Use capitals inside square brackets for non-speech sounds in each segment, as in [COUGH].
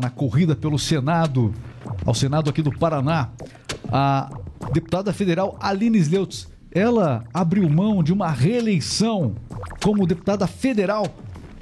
na corrida pelo Senado, ao Senado aqui do Paraná, a deputada federal Aline Sleutz. Ela abriu mão de uma reeleição como deputada federal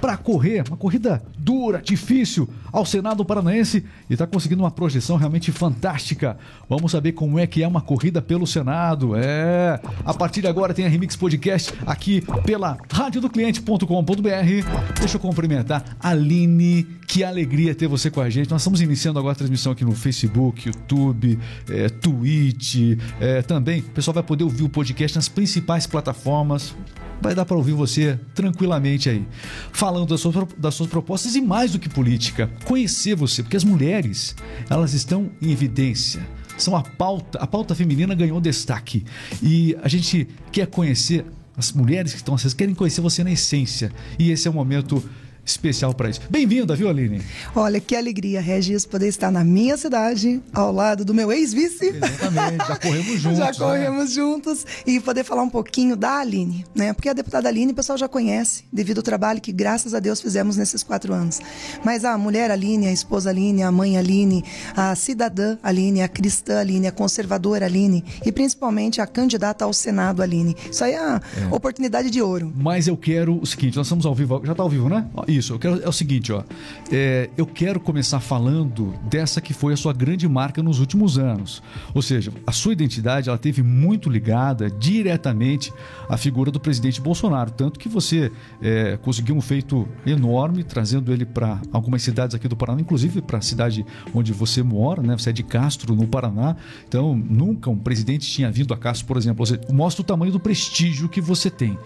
para correr, uma corrida dura, difícil, ao Senado Paranaense e está conseguindo uma projeção realmente fantástica. Vamos saber como é que é uma corrida pelo Senado. É. A partir de agora tem a Remix Podcast aqui pela radiodocliente.com.br. Deixa eu cumprimentar Aline. Que alegria ter você com a gente. Nós estamos iniciando agora a transmissão aqui no Facebook, YouTube, é, Twitch. É, também o pessoal vai poder ouvir o podcast nas principais plataformas vai dar para ouvir você tranquilamente aí, falando das suas, das suas propostas e mais do que política, conhecer você, porque as mulheres, elas estão em evidência. São a pauta, a pauta feminina ganhou destaque. E a gente quer conhecer as mulheres que estão, vocês querem conhecer você na essência. E esse é o momento especial para isso. Bem-vinda, viu, Aline? Olha, que alegria, Regis, poder estar na minha cidade, ao lado do meu ex-vice. Exatamente, já corremos [LAUGHS] juntos. já corremos né? juntos. E poder falar um pouquinho da Aline, né? Porque a deputada Aline o pessoal já conhece, devido ao trabalho que, graças a Deus, fizemos nesses quatro anos. Mas a mulher Aline, a esposa Aline, a mãe Aline, a cidadã Aline, a cristã Aline, a conservadora Aline e principalmente a candidata ao Senado Aline. Isso aí é a é. oportunidade de ouro. Mas eu quero o seguinte, nós estamos ao vivo, já está ao vivo, né? Isso, eu quero, é o seguinte, ó. É, eu quero começar falando dessa que foi a sua grande marca nos últimos anos. Ou seja, a sua identidade ela teve muito ligada diretamente à figura do presidente Bolsonaro. Tanto que você é, conseguiu um feito enorme, trazendo ele para algumas cidades aqui do Paraná, inclusive para a cidade onde você mora, né? Você é de Castro, no Paraná. Então, nunca um presidente tinha vindo a Castro, por exemplo. Você mostra o tamanho do prestígio que você tem.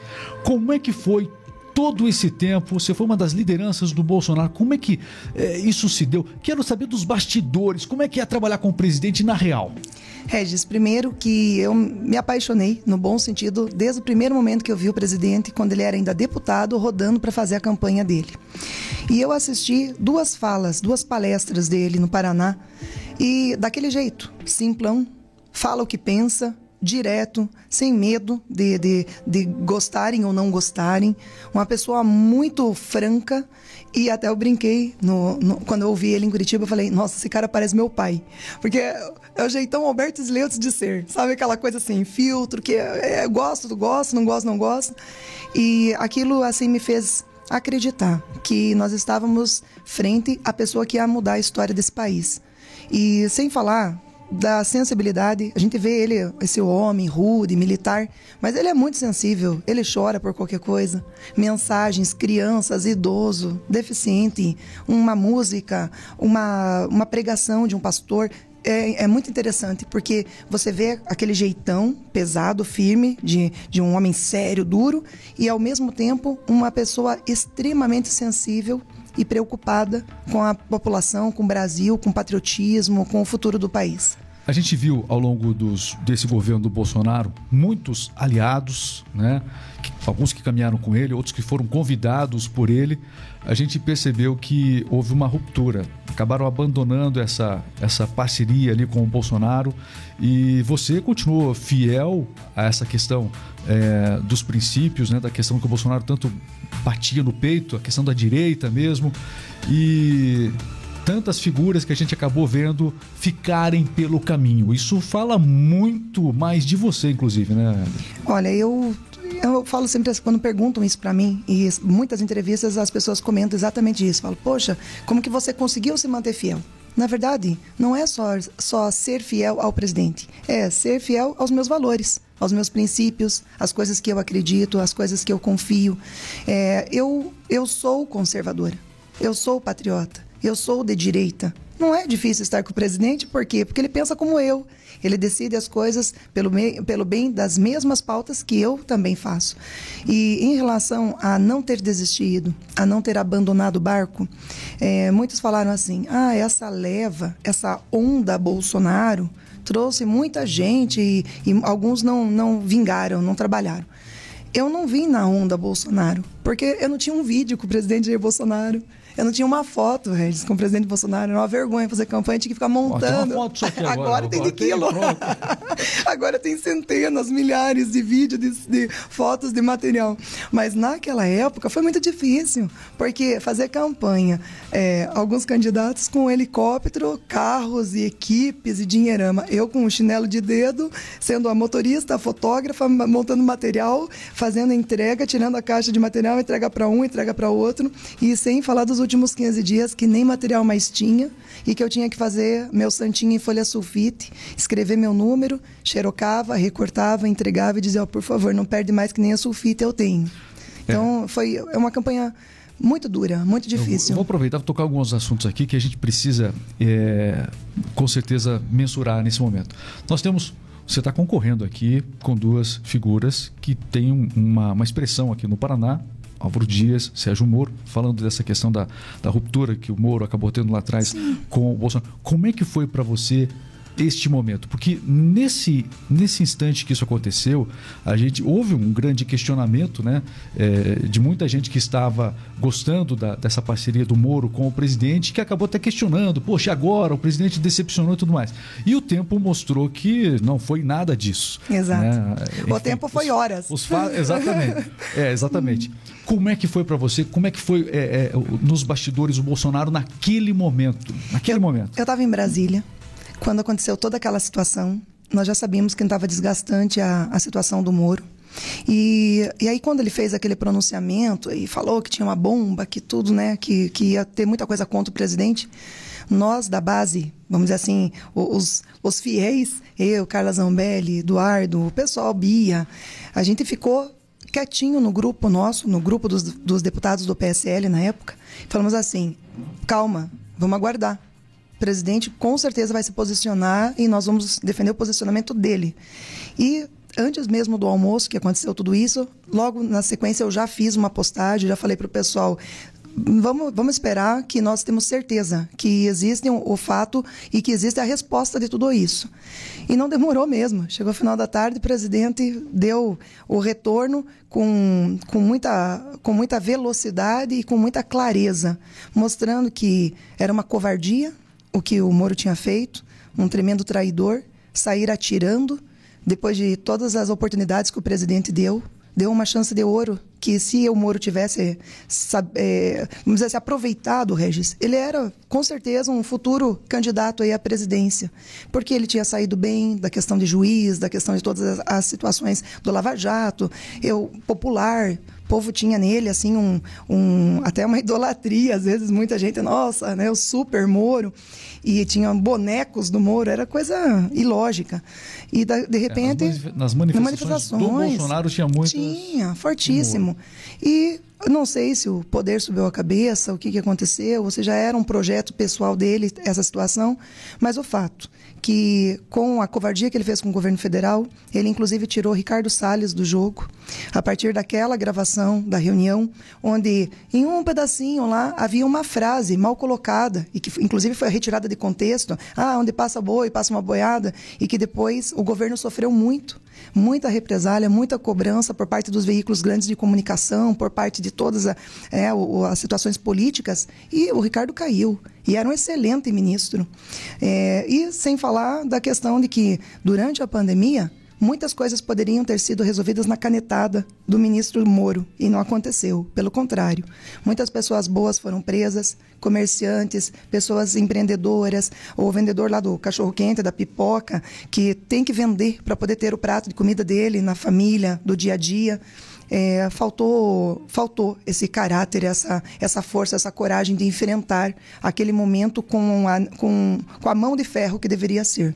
Como é que foi todo esse tempo, você foi uma das lideranças do Bolsonaro. Como é que é, isso se deu? Quero saber dos bastidores. Como é que é trabalhar com o presidente na real? Regis, primeiro que eu me apaixonei, no bom sentido, desde o primeiro momento que eu vi o presidente, quando ele era ainda deputado, rodando para fazer a campanha dele. E eu assisti duas falas, duas palestras dele no Paraná, e daquele jeito, simplão, fala o que pensa, direto, sem medo de, de, de gostarem ou não gostarem. Uma pessoa muito franca. E até eu brinquei, no, no, quando eu ouvi ele em Curitiba, eu falei, nossa, esse cara parece meu pai. Porque é o jeitão Alberto Sleutz de ser. Sabe aquela coisa assim, filtro, que é, é, gosto, gosto, não gosto, não gosto. E aquilo, assim, me fez acreditar que nós estávamos frente à pessoa que ia mudar a história desse país. E sem falar da sensibilidade. A gente vê ele, esse homem rude, militar, mas ele é muito sensível. Ele chora por qualquer coisa. Mensagens, crianças, idoso, deficiente, uma música, uma, uma pregação de um pastor. É, é, muito interessante, porque você vê aquele jeitão pesado, firme, de, de um homem sério, duro, e ao mesmo tempo uma pessoa extremamente sensível e preocupada com a população, com o Brasil, com o patriotismo, com o futuro do país. A gente viu ao longo dos, desse governo do Bolsonaro muitos aliados, né? Alguns que caminharam com ele, outros que foram convidados por ele. A gente percebeu que houve uma ruptura. Acabaram abandonando essa, essa parceria ali com o Bolsonaro e você continuou fiel a essa questão é, dos princípios, né? Da questão que o Bolsonaro tanto batia no peito, a questão da direita mesmo. E tantas figuras que a gente acabou vendo ficarem pelo caminho. Isso fala muito mais de você, inclusive, né? Olha, eu eu falo sempre assim, quando perguntam isso para mim, e muitas entrevistas as pessoas comentam exatamente isso. Falam, poxa, como que você conseguiu se manter fiel? Na verdade, não é só, só ser fiel ao presidente, é ser fiel aos meus valores, aos meus princípios, às coisas que eu acredito, às coisas que eu confio. É, eu, eu sou conservadora, eu sou patriota. Eu sou de direita. Não é difícil estar com o presidente, por quê? Porque ele pensa como eu. Ele decide as coisas pelo, me, pelo bem das mesmas pautas que eu também faço. E em relação a não ter desistido, a não ter abandonado o barco, é, muitos falaram assim: ah, essa leva, essa onda Bolsonaro trouxe muita gente e, e alguns não, não vingaram, não trabalharam. Eu não vim na onda Bolsonaro, porque eu não tinha um vídeo com o presidente Jair Bolsonaro. Eu não tinha uma foto, Regis, com o presidente Bolsonaro. Era uma vergonha fazer campanha, tinha que ficar montando. Ó, tem [LAUGHS] agora, agora, tem de quilo. [LAUGHS] agora tem centenas, milhares de vídeos, de, de, fotos, de material. Mas naquela época foi muito difícil, porque fazer campanha, é, alguns candidatos com helicóptero, carros e equipes e dinheirama. Eu com um chinelo de dedo, sendo a motorista, a fotógrafa, montando material, fazendo entrega, tirando a caixa de material, entrega para um, entrega para outro. E sem falar dos últimos 15 dias que nem material mais tinha e que eu tinha que fazer meu santinho em folha sulfite, escrever meu número, xerocava, recortava, entregava e dizia, oh, por favor, não perde mais que nem a sulfite eu tenho. Então, é. foi é uma campanha muito dura, muito difícil. Eu vou aproveitar para tocar alguns assuntos aqui que a gente precisa, é, com certeza, mensurar nesse momento. Nós temos você está concorrendo aqui com duas figuras que têm uma, uma expressão aqui no Paraná, Álvaro Dias, Sérgio Moro, falando dessa questão da, da ruptura que o Moro acabou tendo lá atrás Sim. com o Bolsonaro. Como é que foi para você este momento? Porque nesse, nesse instante que isso aconteceu, a gente houve um grande questionamento né, é, de muita gente que estava gostando da, dessa parceria do Moro com o presidente, que acabou até questionando, poxa, agora o presidente decepcionou e tudo mais. E o tempo mostrou que não foi nada disso. Exato. Né? Enfim, o tempo foi horas. Os, os exatamente. [LAUGHS] É, exatamente. Como é que foi para você? Como é que foi é, é, nos bastidores o Bolsonaro naquele momento? Naquele eu, momento. Eu estava em Brasília quando aconteceu toda aquela situação, nós já sabíamos que estava desgastante a, a situação do Moro. E, e aí, quando ele fez aquele pronunciamento e falou que tinha uma bomba, que tudo, né, que, que ia ter muita coisa contra o presidente, nós da base, vamos dizer assim, os, os fiéis, eu, Carla Zambelli, Eduardo, o pessoal, Bia, a gente ficou quietinho no grupo nosso, no grupo dos, dos deputados do PSL na época, falamos assim: calma, vamos aguardar presidente com certeza vai se posicionar e nós vamos defender o posicionamento dele. E antes mesmo do almoço que aconteceu tudo isso, logo na sequência eu já fiz uma postagem, já falei para o pessoal. Vamos, vamos esperar que nós temos certeza que existe o, fato e que existe a resposta de tudo isso. E não demorou mesmo. Chegou o final da tarde, o presidente deu o retorno com, com, muita, com muita velocidade e com muita clareza, mostrando que era uma covardia o que o Moro tinha feito, um tremendo traidor, sair atirando depois de todas as oportunidades que o presidente deu, deu uma chance de ouro que se o Moro tivesse é, vamos dizer assim, aproveitado, Regis, ele era com certeza um futuro candidato aí à presidência, porque ele tinha saído bem da questão de juiz, da questão de todas as, as situações do Lava Jato, eu popular, povo tinha nele assim um, um até uma [LAUGHS] idolatria, às vezes muita gente, nossa, né, o super Moro e tinha bonecos do Moro, era coisa ilógica. E da, de repente. É, nas, manifestações, manifestações, do Bolsonaro tinha muito. Tinha, fortíssimo. E não sei se o poder subiu a cabeça, o que, que aconteceu, ou se já era um projeto pessoal dele, essa situação, mas o fato que com a covardia que ele fez com o governo federal, ele inclusive tirou Ricardo Salles do jogo, a partir daquela gravação da reunião, onde em um pedacinho lá havia uma frase mal colocada, e que inclusive foi retirada de contexto, ah, onde passa boi, passa uma boiada, e que depois o governo sofreu muito, muita represália, muita cobrança por parte dos veículos grandes de comunicação, por parte de todas a, é, as situações políticas, e o Ricardo caiu. E era um excelente ministro. É, e sem falar da questão de que, durante a pandemia, muitas coisas poderiam ter sido resolvidas na canetada do ministro Moro e não aconteceu. Pelo contrário, muitas pessoas boas foram presas, comerciantes, pessoas empreendedoras, o vendedor lá do cachorro quente, da pipoca, que tem que vender para poder ter o prato de comida dele na família, do dia a dia é, faltou, faltou esse caráter, essa, essa força, essa coragem de enfrentar aquele momento com a, com, com a mão de ferro que deveria ser.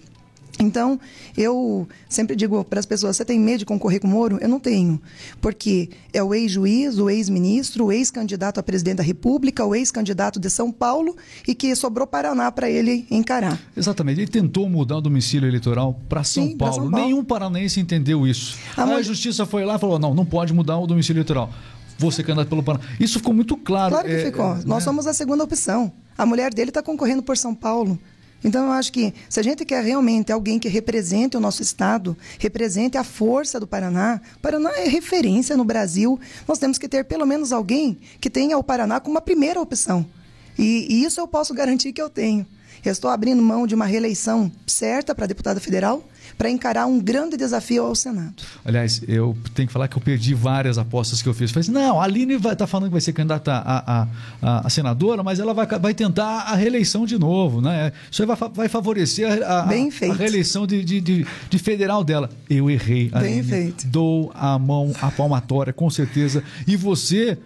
Então, eu sempre digo para as pessoas: você tem medo de concorrer com o Moro? Eu não tenho. Porque é o ex-juiz, o ex-ministro, o ex-candidato a presidente da República, o ex-candidato de São Paulo e que sobrou Paraná para ele encarar. Exatamente. Ele tentou mudar o domicílio eleitoral para São, São, Paulo. Nenhum paranaense entendeu isso. A, a justiça foi lá e falou: não, não pode mudar o domicílio eleitoral. Você candidato pelo Paraná. Isso ficou muito claro. Claro que é, ficou. É, Nós né? somos a segunda opção. A mulher dele está concorrendo por São Paulo. Então, eu acho que se a gente quer realmente alguém que represente o nosso Estado, represente a força do Paraná, Paraná é referência no Brasil, nós temos que ter pelo menos alguém que tenha o Paraná como uma primeira opção. E, e isso eu posso garantir que eu tenho. Eu estou abrindo mão de uma reeleição certa para deputada federal para encarar um grande desafio ao Senado. Aliás, eu tenho que falar que eu perdi várias apostas que eu fiz. Eu falei assim, não, a Aline está falando que vai ser candidata a, a, a, a, senadora, mas ela vai, vai tentar a reeleição de novo. Né? Isso aí vai, vai favorecer a, a, reeleição de, de, de, de, federal dela. Eu errei. Aline. Bem feito. Dou a mão, a palmatória, com certeza. E você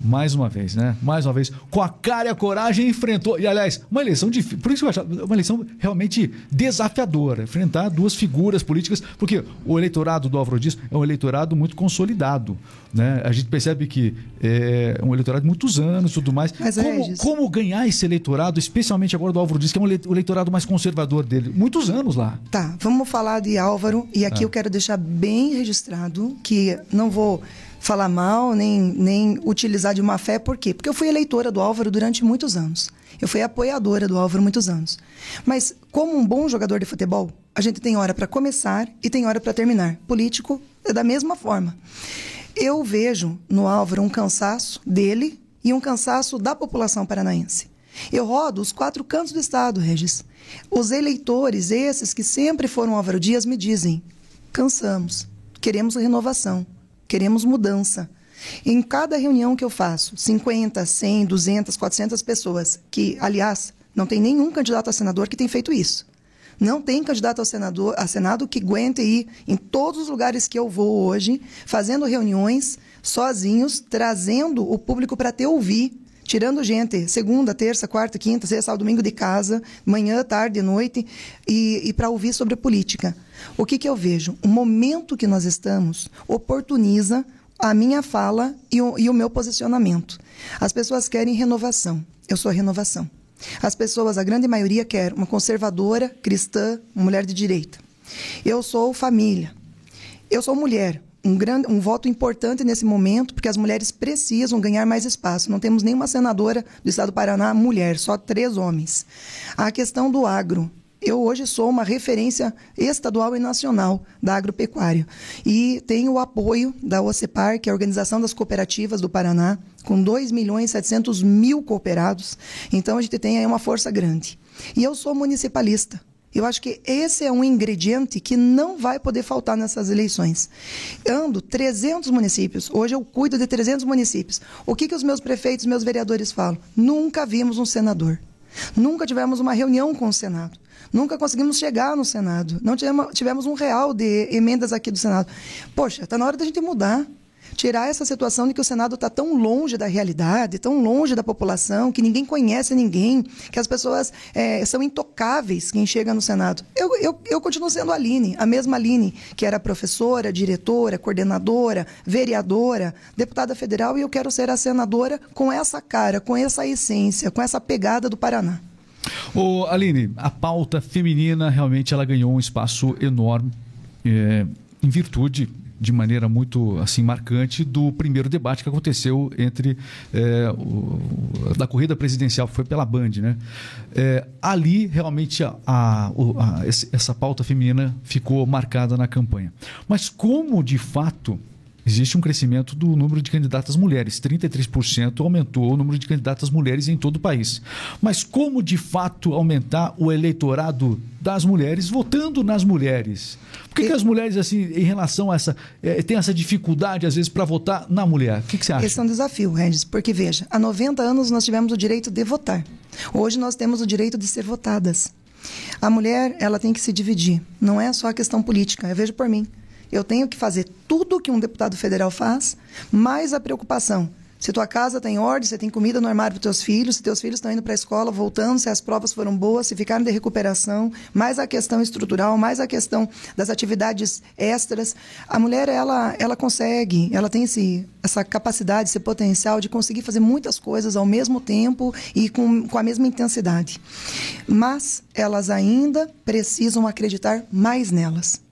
mais uma vez, né? Mais uma vez, com a cara e a coragem, enfrentou. E, aliás, uma eleição difícil. Por isso que eu acho uma eleição realmente desafiadora. Enfrentar duas figuras políticas, porque o eleitorado do Álvaro Dias é um eleitorado muito consolidado. Né? A gente percebe que é um eleitorado de muitos anos tudo mais. Mas, como, como ganhar esse eleitorado, especialmente agora do Álvaro Dias, que é um o eleitorado mais conservador dele? Muitos anos lá. Tá, vamos falar de Álvaro. E aqui ah. eu quero deixar bem registrado que não vou falar mal, nem, nem utilizar de má fé. Por quê? Porque eu fui eleitora do Álvaro durante muitos anos. Eu fui apoiadora do Álvaro muitos anos. Mas, como um bom jogador de futebol, a gente tem hora para começar e tem hora para terminar. Político é da mesma forma. Eu vejo no Álvaro um cansaço dele e um cansaço da população paranaense. Eu rodo os quatro cantos do Estado, Regis. Os eleitores, esses que sempre foram Álvaro Dias, me dizem: cansamos, queremos renovação. Queremos mudança. Em cada reunião que eu faço, 50, 100, 200, 400 pessoas, que, aliás, não tem nenhum candidato a senador que tem feito isso. Não tem candidato a, senador, a Senado que aguente ir em todos os lugares que eu vou hoje, fazendo reuniões sozinhos, trazendo o público para te ouvir, tirando gente segunda, terça, quarta, quinta, sexta, sábado, domingo de casa, manhã, tarde, noite, e, e para ouvir sobre política. O que, que eu vejo? O momento que nós estamos oportuniza a minha fala e o, e o meu posicionamento. As pessoas querem renovação. Eu sou a renovação. As pessoas, a grande maioria, quer uma conservadora, cristã, uma mulher de direita. Eu sou família. Eu sou mulher um, grande, um voto importante nesse momento, porque as mulheres precisam ganhar mais espaço. Não temos nenhuma senadora do estado do Paraná mulher, só três homens. A questão do agro. Eu hoje sou uma referência estadual e nacional da agropecuária. E tenho o apoio da OCEPAR, que é a Organização das Cooperativas do Paraná, com 2 milhões e 700 mil cooperados. Então, a gente tem aí uma força grande. E eu sou municipalista. Eu acho que esse é um ingrediente que não vai poder faltar nessas eleições. Ando 300 municípios, hoje eu cuido de 300 municípios. O que, que os meus prefeitos, meus vereadores falam? Nunca vimos um senador. Nunca tivemos uma reunião com o Senado. Nunca conseguimos chegar no Senado. Não tivemos, tivemos um real de emendas aqui do Senado. Poxa, está na hora da gente mudar tirar essa situação de que o Senado está tão longe da realidade, tão longe da população, que ninguém conhece ninguém, que as pessoas é, são intocáveis quem chega no Senado. Eu, eu, eu continuo sendo a Aline, a mesma Aline, que era professora, diretora, coordenadora, vereadora, deputada federal, e eu quero ser a senadora com essa cara, com essa essência, com essa pegada do Paraná. Ô, Aline, a pauta feminina realmente ela ganhou um espaço enorme é, em virtude de maneira muito assim marcante do primeiro debate que aconteceu entre é, o, da corrida presidencial que foi pela Band, né? É, ali realmente a, a, a, essa pauta feminina ficou marcada na campanha. Mas como de fato existe um crescimento do número de candidatas mulheres. 33% aumentou o número de candidatas mulheres em todo o país. Mas como de fato aumentar o eleitorado das mulheres votando nas mulheres? Por que, que as mulheres, assim, em relação a essa. É, tem essa dificuldade, às vezes, para votar na mulher? O que, que, você acha? Esse é um desafio, Regis, porque veja, há 90 anos nós tivemos o direito de votar. Hoje nós temos o direito de ser votadas. A mulher, ela tem que se dividir. Não é só a questão política. Eu vejo por mim. Eu tenho que fazer tudo o que um deputado federal faz, mais a preocupação. Se tua casa tem ordem, você tem comida no armário para teus filhos, se teus filhos estão indo para a escola, voltando, se as provas foram boas, se ficaram de recuperação, mais a questão estrutural, mais a questão das atividades extras. A mulher, ela, ela consegue, ela tem esse, essa capacidade, esse potencial de conseguir fazer muitas coisas ao mesmo tempo e com, com a mesma intensidade. Mas elas ainda precisam acreditar mais nelas.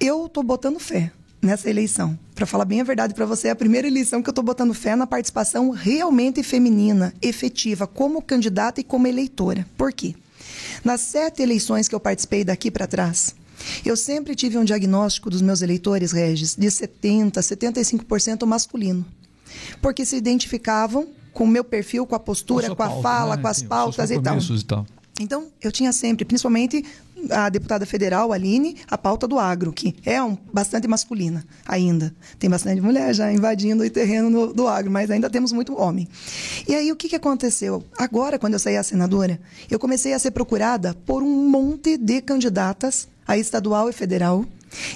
Eu estou botando fé nessa eleição. Para falar bem a verdade para você, é a primeira eleição que eu estou botando fé na participação realmente feminina, efetiva, como candidata e como eleitora. Por quê? Nas sete eleições que eu participei daqui para trás, eu sempre tive um diagnóstico dos meus eleitores, Regis, de 70%, 75% masculino. Porque se identificavam com o meu perfil, com a postura, com, a pauta, fala, né? com as pautas e tal. e tal. Então, eu tinha sempre, principalmente a deputada federal, Aline, a pauta do agro, que é um, bastante masculina ainda. Tem bastante mulher já invadindo o terreno no, do agro, mas ainda temos muito homem. E aí, o que, que aconteceu? Agora, quando eu saí a senadora, eu comecei a ser procurada por um monte de candidatas a estadual e federal,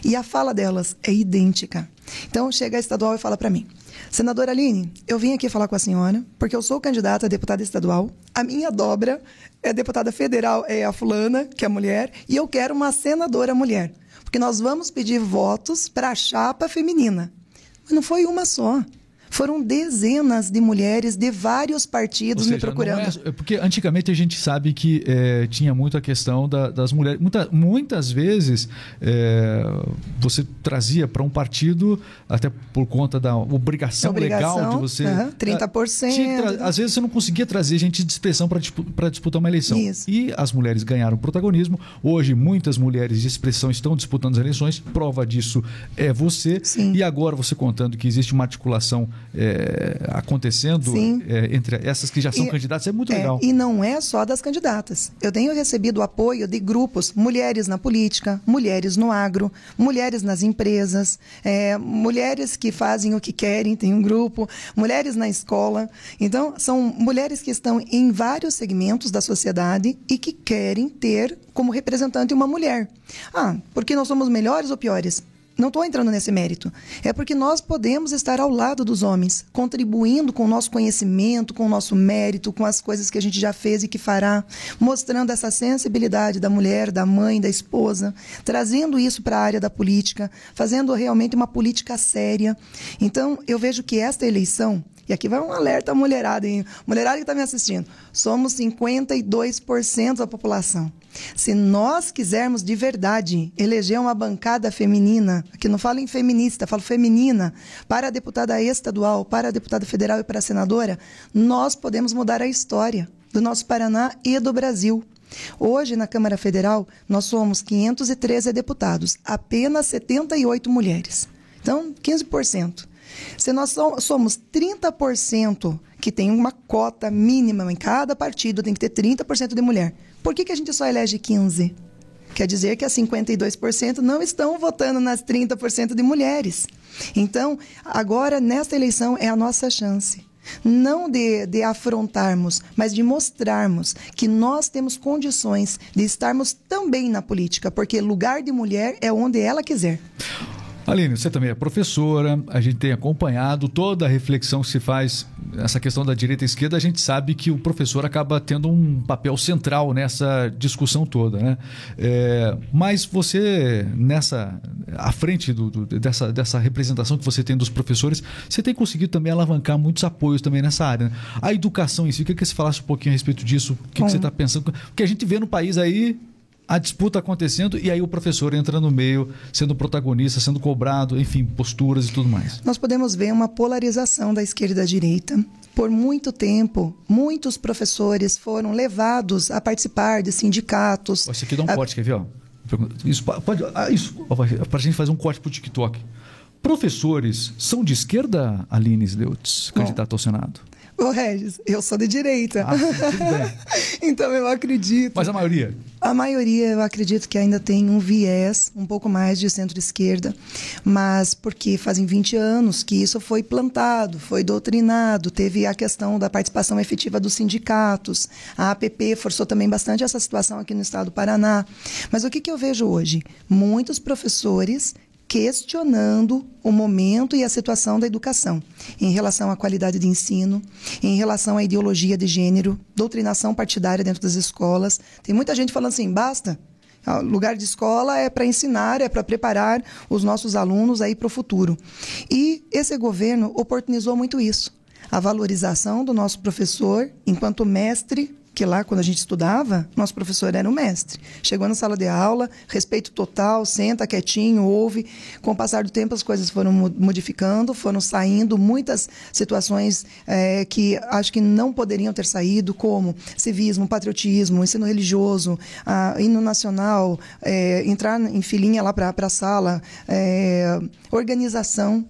e a fala delas é idêntica. Então, chega a estadual e fala para mim, Senadora Aline, eu vim aqui falar com a senhora porque eu sou candidata a deputada estadual. A minha dobra é deputada federal, é a fulana, que é mulher, e eu quero uma senadora mulher. Porque nós vamos pedir votos para a chapa feminina. Mas não foi uma só. Foram dezenas de mulheres de vários partidos seja, me procurando. É, é, porque antigamente a gente sabe que é, tinha muito a questão da, das mulheres. Muita, muitas vezes é, você trazia para um partido, até por conta da obrigação, obrigação legal de você. Uhum, 30%. Tinha, às vezes você não conseguia trazer gente de expressão para disputar, disputar uma eleição. Isso. E as mulheres ganharam protagonismo. Hoje, muitas mulheres de expressão estão disputando as eleições. Prova disso é você. Sim. E agora você contando que existe uma articulação é, acontecendo é, entre essas que já são e, candidatas é muito é, legal. E não é só das candidatas. Eu tenho recebido o apoio de grupos, mulheres na política, mulheres no agro, mulheres nas empresas, é, mulheres que fazem o que querem, tem um grupo, mulheres na escola. Então, são mulheres que estão em vários segmentos da sociedade e que querem ter como representante uma mulher. Ah, porque nós somos melhores ou piores? Não estou entrando nesse mérito. É porque nós podemos estar ao lado dos homens, contribuindo com o nosso conhecimento, com o nosso mérito, com as coisas que a gente já fez e que fará, mostrando essa sensibilidade da mulher, da mãe, da esposa, trazendo isso para a área da política, fazendo realmente uma política séria. Então, eu vejo que esta eleição e aqui vai um alerta à mulherada, hein? Mulherada que está me assistindo. Somos 52% da população. Se nós quisermos de verdade eleger uma bancada feminina, que não falo em feminista, falo feminina, para a deputada estadual, para a deputada federal e para a senadora, nós podemos mudar a história do nosso Paraná e do Brasil. Hoje, na Câmara Federal, nós somos 513 deputados, apenas 78 mulheres. Então, 15%. Se nós somos 30% que tem uma cota mínima em cada partido, tem que ter 30% de mulher. Por que, que a gente só elege 15%? Quer dizer que as 52% não estão votando nas 30% de mulheres. Então, agora, nesta eleição, é a nossa chance. Não de, de afrontarmos, mas de mostrarmos que nós temos condições de estarmos também na política, porque lugar de mulher é onde ela quiser. Aline, você também é professora, a gente tem acompanhado toda a reflexão que se faz essa questão da direita e esquerda, a gente sabe que o professor acaba tendo um papel central nessa discussão toda, né? É, mas você, nessa, à frente do, do, dessa, dessa representação que você tem dos professores, você tem conseguido também alavancar muitos apoios também nessa área. Né? A educação em si, eu queria que você falasse um pouquinho a respeito disso, o que, que você está pensando, porque a gente vê no país aí a disputa acontecendo e aí o professor entra no meio, sendo protagonista, sendo cobrado, enfim, posturas e tudo mais. Nós podemos ver uma polarização da esquerda da direita. Por muito tempo, muitos professores foram levados a participar de sindicatos. Isso aqui dá um a... corte, quer ver? Ó? Isso pode. Ah, isso, para a gente fazer um corte para o TikTok. Professores são de esquerda, Aline Sleutz, candidata ao Senado? Ô, Regis, eu sou de direita. Ah, [LAUGHS] então eu acredito. Mas a maioria? A maioria eu acredito que ainda tem um viés um pouco mais de centro-esquerda, mas porque fazem 20 anos que isso foi plantado, foi doutrinado, teve a questão da participação efetiva dos sindicatos, a APP forçou também bastante essa situação aqui no estado do Paraná. Mas o que, que eu vejo hoje? Muitos professores questionando o momento e a situação da educação, em relação à qualidade de ensino, em relação à ideologia de gênero, doutrinação partidária dentro das escolas. Tem muita gente falando assim, basta. O lugar de escola é para ensinar, é para preparar os nossos alunos aí para o futuro. E esse governo oportunizou muito isso. A valorização do nosso professor enquanto mestre que lá, quando a gente estudava, nosso professor era o mestre. Chegou na sala de aula, respeito total, senta quietinho, ouve. Com o passar do tempo, as coisas foram modificando, foram saindo muitas situações é, que acho que não poderiam ter saído, como civismo, patriotismo, ensino religioso, a, hino nacional, é, entrar em filinha lá para a sala, é, organização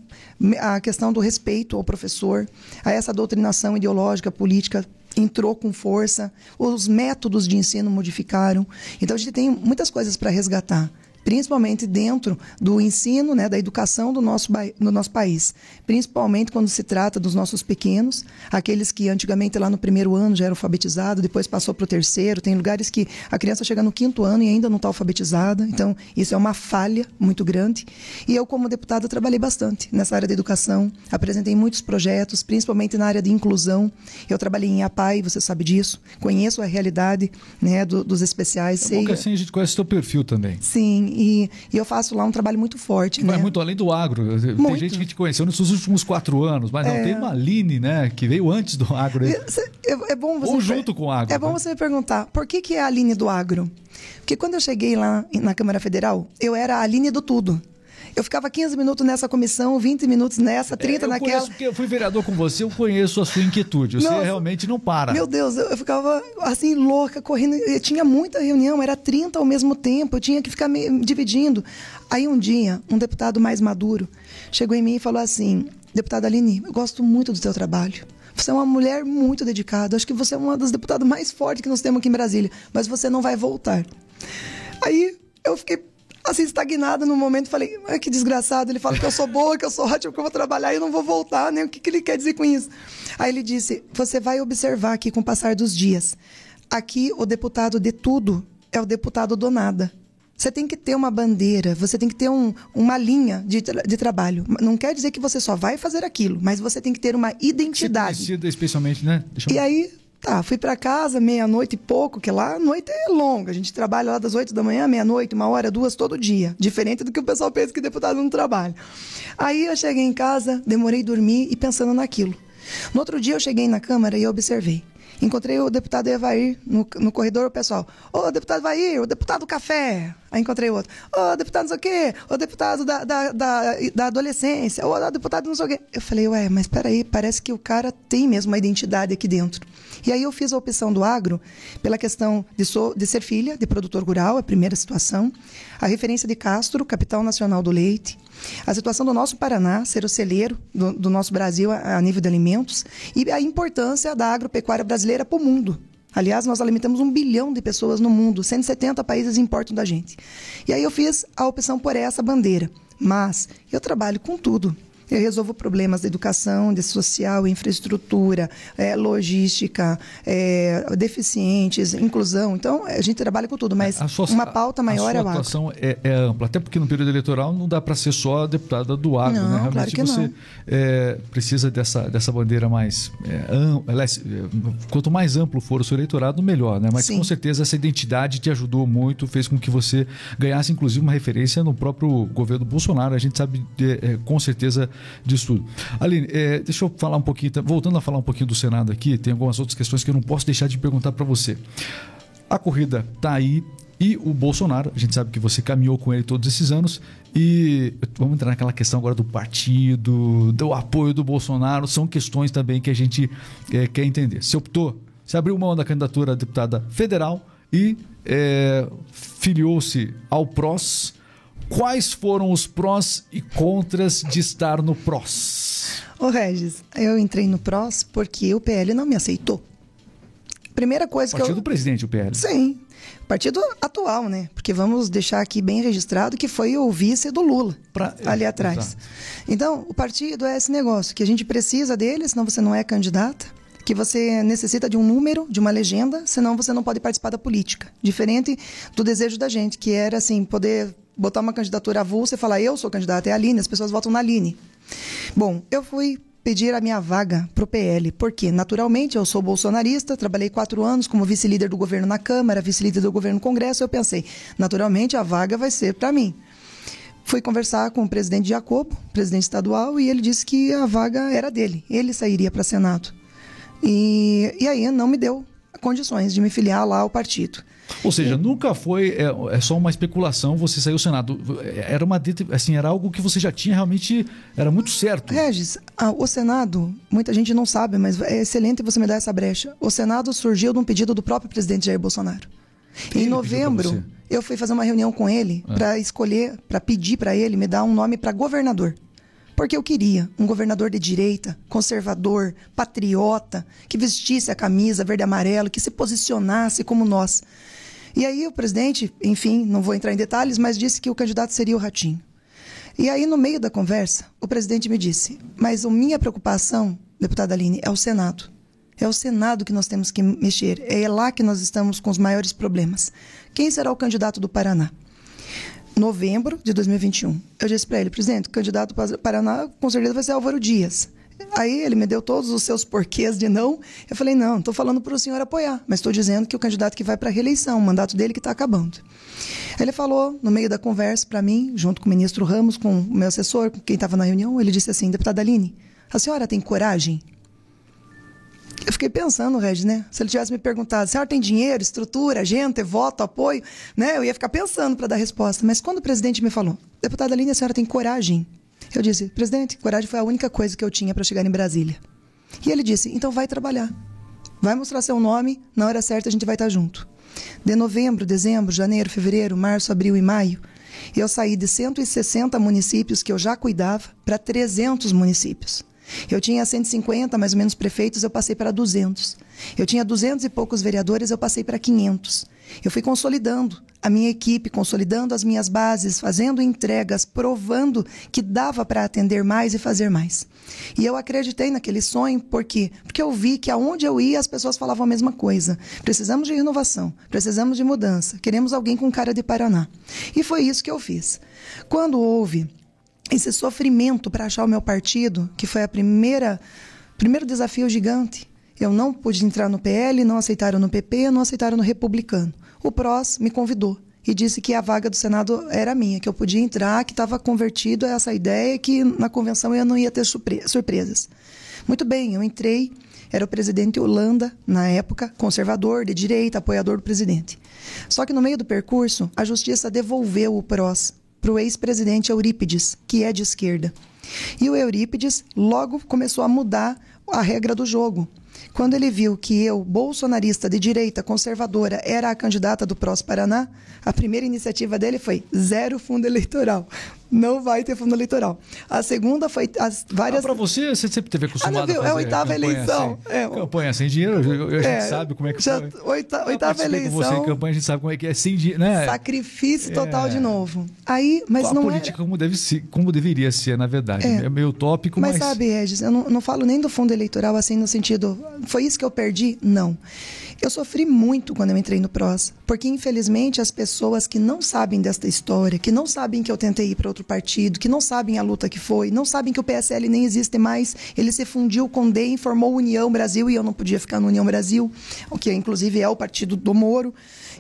a questão do respeito ao professor, a essa doutrinação ideológica, política entrou com força, os métodos de ensino modificaram. Então a gente tem muitas coisas para resgatar principalmente dentro do ensino, né, da educação do nosso, do nosso país. Principalmente quando se trata dos nossos pequenos, aqueles que antigamente lá no primeiro ano já eram alfabetizados, depois passou para o terceiro. Tem lugares que a criança chega no quinto ano e ainda não está alfabetizada. Então, isso é uma falha muito grande. E eu, como deputada, trabalhei bastante nessa área da educação. Apresentei muitos projetos, principalmente na área de inclusão. Eu trabalhei em APAI, você sabe disso. Conheço a realidade né, do, dos especiais. É sei... bom que assim a gente conhece o seu perfil também. Sim, e, e, eu faço lá um trabalho muito forte. Vai né? muito além do agro. Muito. Tem gente que te conheceu nos últimos quatro anos, mas não, é... tem uma Aline, né, que veio antes do agro. É, é bom você Ou junto com o agro. É bom né? você me perguntar, por que, que é a Aline do agro? Porque quando eu cheguei lá na Câmara Federal, eu era a Aline do tudo. Eu ficava 15 minutos nessa comissão, 20 minutos nessa, 30 é, eu naquela. Conheço, porque eu fui vereador com você, eu conheço a sua inquietude. Você Nossa, realmente não para. Meu Deus, eu, eu, ficava assim, louca, correndo. Eu tinha muita reunião, era 30 ao mesmo tempo, eu tinha que ficar me dividindo. Aí um dia, um deputado mais maduro chegou em mim e falou assim: Deputada Aline, eu gosto muito do seu trabalho. Você é uma mulher muito dedicada. Acho que você é uma das deputadas mais fortes que nós temos aqui em Brasília. Mas você não vai voltar. Aí eu fiquei assim, estagnada no momento. Falei, ah, que desgraçado. Ele fala que eu sou boa, que eu sou [LAUGHS] ótima, que eu vou trabalhar e eu não vou voltar, né? O que, que ele quer dizer com isso? Aí ele disse: você vai observar aqui com o passar dos dias. Aqui, o deputado de tudo é o deputado do nada. Você tem que ter uma bandeira, você tem que ter um, uma linha de, de trabalho. Não quer dizer que você só vai fazer aquilo, mas você tem que ter uma identidade. Conhecida especialmente, né? e aí, Tá, fui para casa meia-noite e pouco, que lá a noite é longa. A gente trabalha lá das oito da manhã, meia-noite, uma hora, duas, todo dia. Diferente do que o pessoal pensa que deputado não trabalha. Aí eu cheguei em casa, demorei dormir e pensando naquilo. No outro dia eu cheguei na Câmara e observei. Encontrei o deputado Evair no, no corredor, o pessoal. Ô, deputado Evair, o deputado Café. Aí encontrei outro. Ô, deputado não sei o quê. Ô, deputado da, da, da, da adolescência. Ô, deputado não sei o quê. Eu falei, ué, mas peraí, parece que o cara tem mesmo uma identidade aqui dentro. E aí eu fiz a opção do agro pela questão de, so, de ser filha de produtor rural, a primeira situação. A referência de Castro, capital nacional do leite. A situação do nosso Paraná, ser o celeiro do, do nosso Brasil a, a nível de alimentos. E a importância da agropecuária brasileira para o mundo. Aliás, nós alimentamos um bilhão de pessoas no mundo, 170 países importam da gente. E aí eu fiz a opção por essa bandeira. Mas eu trabalho com tudo. Eu resolvo problemas da educação, de social, infraestrutura, é, logística, é, deficientes, inclusão. Então, a gente trabalha com tudo, mas sua, uma pauta maior a é o agro. A atuação é, é, ampla, até porque no período eleitoral não dá para ser só deputada do agro, não, né? Realmente claro que você não. É, precisa dessa, dessa bandeira mais ampla. Quanto mais amplo for o seu eleitorado, melhor, né? Mas Sim. com certeza essa identidade te ajudou muito, fez com que você ganhasse, inclusive, uma referência no próprio governo Bolsonaro. A gente sabe com certeza disso tudo. Aline, é, deixa eu falar um pouquinho, voltando a falar um pouquinho do Senado aqui, tem algumas outras questões que eu não posso deixar de perguntar para você. A corrida está aí e o Bolsonaro, a gente sabe que você caminhou com ele todos esses anos e vamos entrar naquela questão agora do partido, do apoio do Bolsonaro, são questões também que a gente é, quer entender. Você optou, você abriu mão da candidatura a deputada federal e é, filiou-se ao PROS Quais foram os prós e contras de estar no PROS? Ô Regis, eu entrei no PROS porque o PL não me aceitou. Primeira coisa partido que eu... do presidente, o PL. Sim. Partido atual, né? Porque vamos deixar aqui bem registrado que foi o vice do Lula, pra... ali atrás. Exato. Então, o partido é esse negócio, que a gente precisa dele, senão você não é candidata que você necessita de um número, de uma legenda, senão você não pode participar da política. Diferente do desejo da gente, que era assim, poder botar uma candidatura avulsa e falar, eu sou candidata, é a Aline, as pessoas votam na Aline. Bom, eu fui pedir a minha vaga para o PL, porque, naturalmente, eu sou bolsonarista, trabalhei quatro anos como vice-líder do governo na Câmara, vice-líder do governo no Congresso, eu pensei, naturalmente, a vaga vai ser para mim. Fui conversar com o presidente Jacobo, presidente estadual, e ele disse que a vaga era dele, ele sairia para Senado. E, e aí não me deu condições de me filiar lá ao partido. Ou seja, nunca foi é, é, só uma especulação você saiu do Senado. Era uma assim, era algo que você já tinha realmente era muito certo. Regis, o Senado, muita gente não sabe, mas é excelente você me dar essa brecha. O Senado surgiu de um pedido do próprio presidente Jair Bolsonaro. Quem em novembro, eu fui fazer uma reunião com ele é. para escolher, para pedir para ele me dar um nome para governador. Porque eu queria um governador de direita, conservador, patriota, que vestisse a camisa verde e amarelo, que se posicionasse como nós. E aí o presidente, enfim, não vou entrar em detalhes, mas disse que o candidato seria o Ratinho. E aí, no meio da conversa, o presidente me disse: Mas a minha preocupação, deputada Aline, é o Senado. É o Senado que nós temos que mexer. É lá que nós estamos com os maiores problemas. Quem será o candidato do Paraná? Novembro de 2021. Eu disse para ele, presidente, o candidato para Paraná com certeza vai ser Álvaro Dias. Aí ele me deu todos os seus porquês de não. Eu falei, não, estou falando para o senhor apoiar, mas estou dizendo que o candidato que vai para a reeleição, o mandato dele que está acabando. Ele falou, no meio da conversa para mim, junto com o ministro Ramos, com o meu assessor, com quem estava na reunião, ele disse assim, deputada Aline, a senhora tem coragem? Eu fiquei pensando, Regis, né? Se ele tivesse me perguntado, senhora tem dinheiro, estrutura, gente, voto, apoio, né? Eu ia ficar pensando para dar resposta. Mas quando o presidente me falou, deputada Aline, a senhora tem coragem? Eu disse, presidente, coragem foi a única coisa que eu tinha para chegar em Brasília. E ele disse, então vai trabalhar. Vai mostrar seu nome, na hora certa a gente vai estar junto. De novembro, dezembro, janeiro, fevereiro, março, abril e maio, eu saí de 160 municípios que eu já cuidava para 300 municípios. Eu tinha 150 mais ou menos prefeitos, eu passei para 200. Eu tinha 200 e poucos vereadores, eu passei para 500. Eu fui consolidando a minha equipe, consolidando as minhas bases, fazendo entregas, provando que dava para atender mais e fazer mais. E eu acreditei naquele sonho, por quê? Porque eu vi que aonde eu ia as pessoas falavam a mesma coisa. Precisamos de renovação, precisamos de mudança, queremos alguém com cara de Paraná. E foi isso que eu fiz. Quando houve esse sofrimento para achar o meu partido, que foi a primeira primeiro desafio gigante. Eu não pude entrar no PL, não aceitaram no PP, não aceitaram no Republicano. O PROS me convidou e disse que a vaga do Senado era minha, que eu podia entrar, que estava convertido a essa ideia que na convenção eu não ia ter surpresas. Muito bem, eu entrei, era o presidente Holanda, na época, conservador, de direita, apoiador do presidente. Só que no meio do percurso, a justiça devolveu o PROS para o ex-presidente Eurípides, que é de esquerda. E o Eurípides logo começou a mudar a regra do jogo. Quando ele viu que eu, bolsonarista de direita conservadora, era a candidata do Prós Paraná, a primeira iniciativa dele foi zero fundo eleitoral. Não vai ter fundo eleitoral. A segunda foi as várias. Ah, para você, você sempre teve acostumado ah, não, a fazer É a oitava eleição. Sem, é, campanha sem dinheiro, a gente é, sabe como é que já, Oita, oitava eleição. com você em campanha, a gente sabe como é que é sem dinheiro, né? Sacrifício total é. de novo. Aí, mas a não política como deve ser, como deveria ser, na verdade. É, é meio utópico, mas. Mas sabe, Regis, eu não, não falo nem do fundo eleitoral assim no sentido. Foi isso que eu perdi? Não. Eu sofri muito quando eu entrei no PROS, porque infelizmente as pessoas que não sabem desta história, que não sabem que eu tentei ir para outro partido, que não sabem a luta que foi, não sabem que o PSL nem existe mais, ele se fundiu com o DEM, formou União Brasil e eu não podia ficar no União Brasil, o que inclusive é o partido do Moro.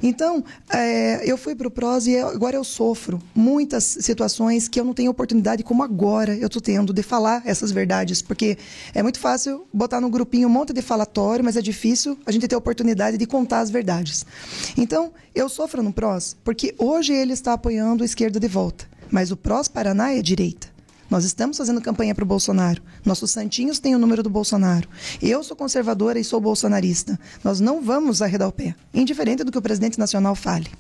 Então, é, eu fui para o PROS e agora eu sofro muitas situações que eu não tenho oportunidade, como agora eu estou tendo, de falar essas verdades, porque é muito fácil botar no grupinho um monte de falatório, mas é difícil a gente ter a oportunidade de contar as verdades. Então, eu sofro no PROS porque hoje ele está apoiando a esquerda de volta, mas o PROS Paraná é direita. Nós estamos fazendo campanha para o Bolsonaro. Nossos santinhos têm o número do Bolsonaro. Eu sou conservadora e sou bolsonarista. Nós não vamos arredar o pé, indiferente do que o presidente nacional fale.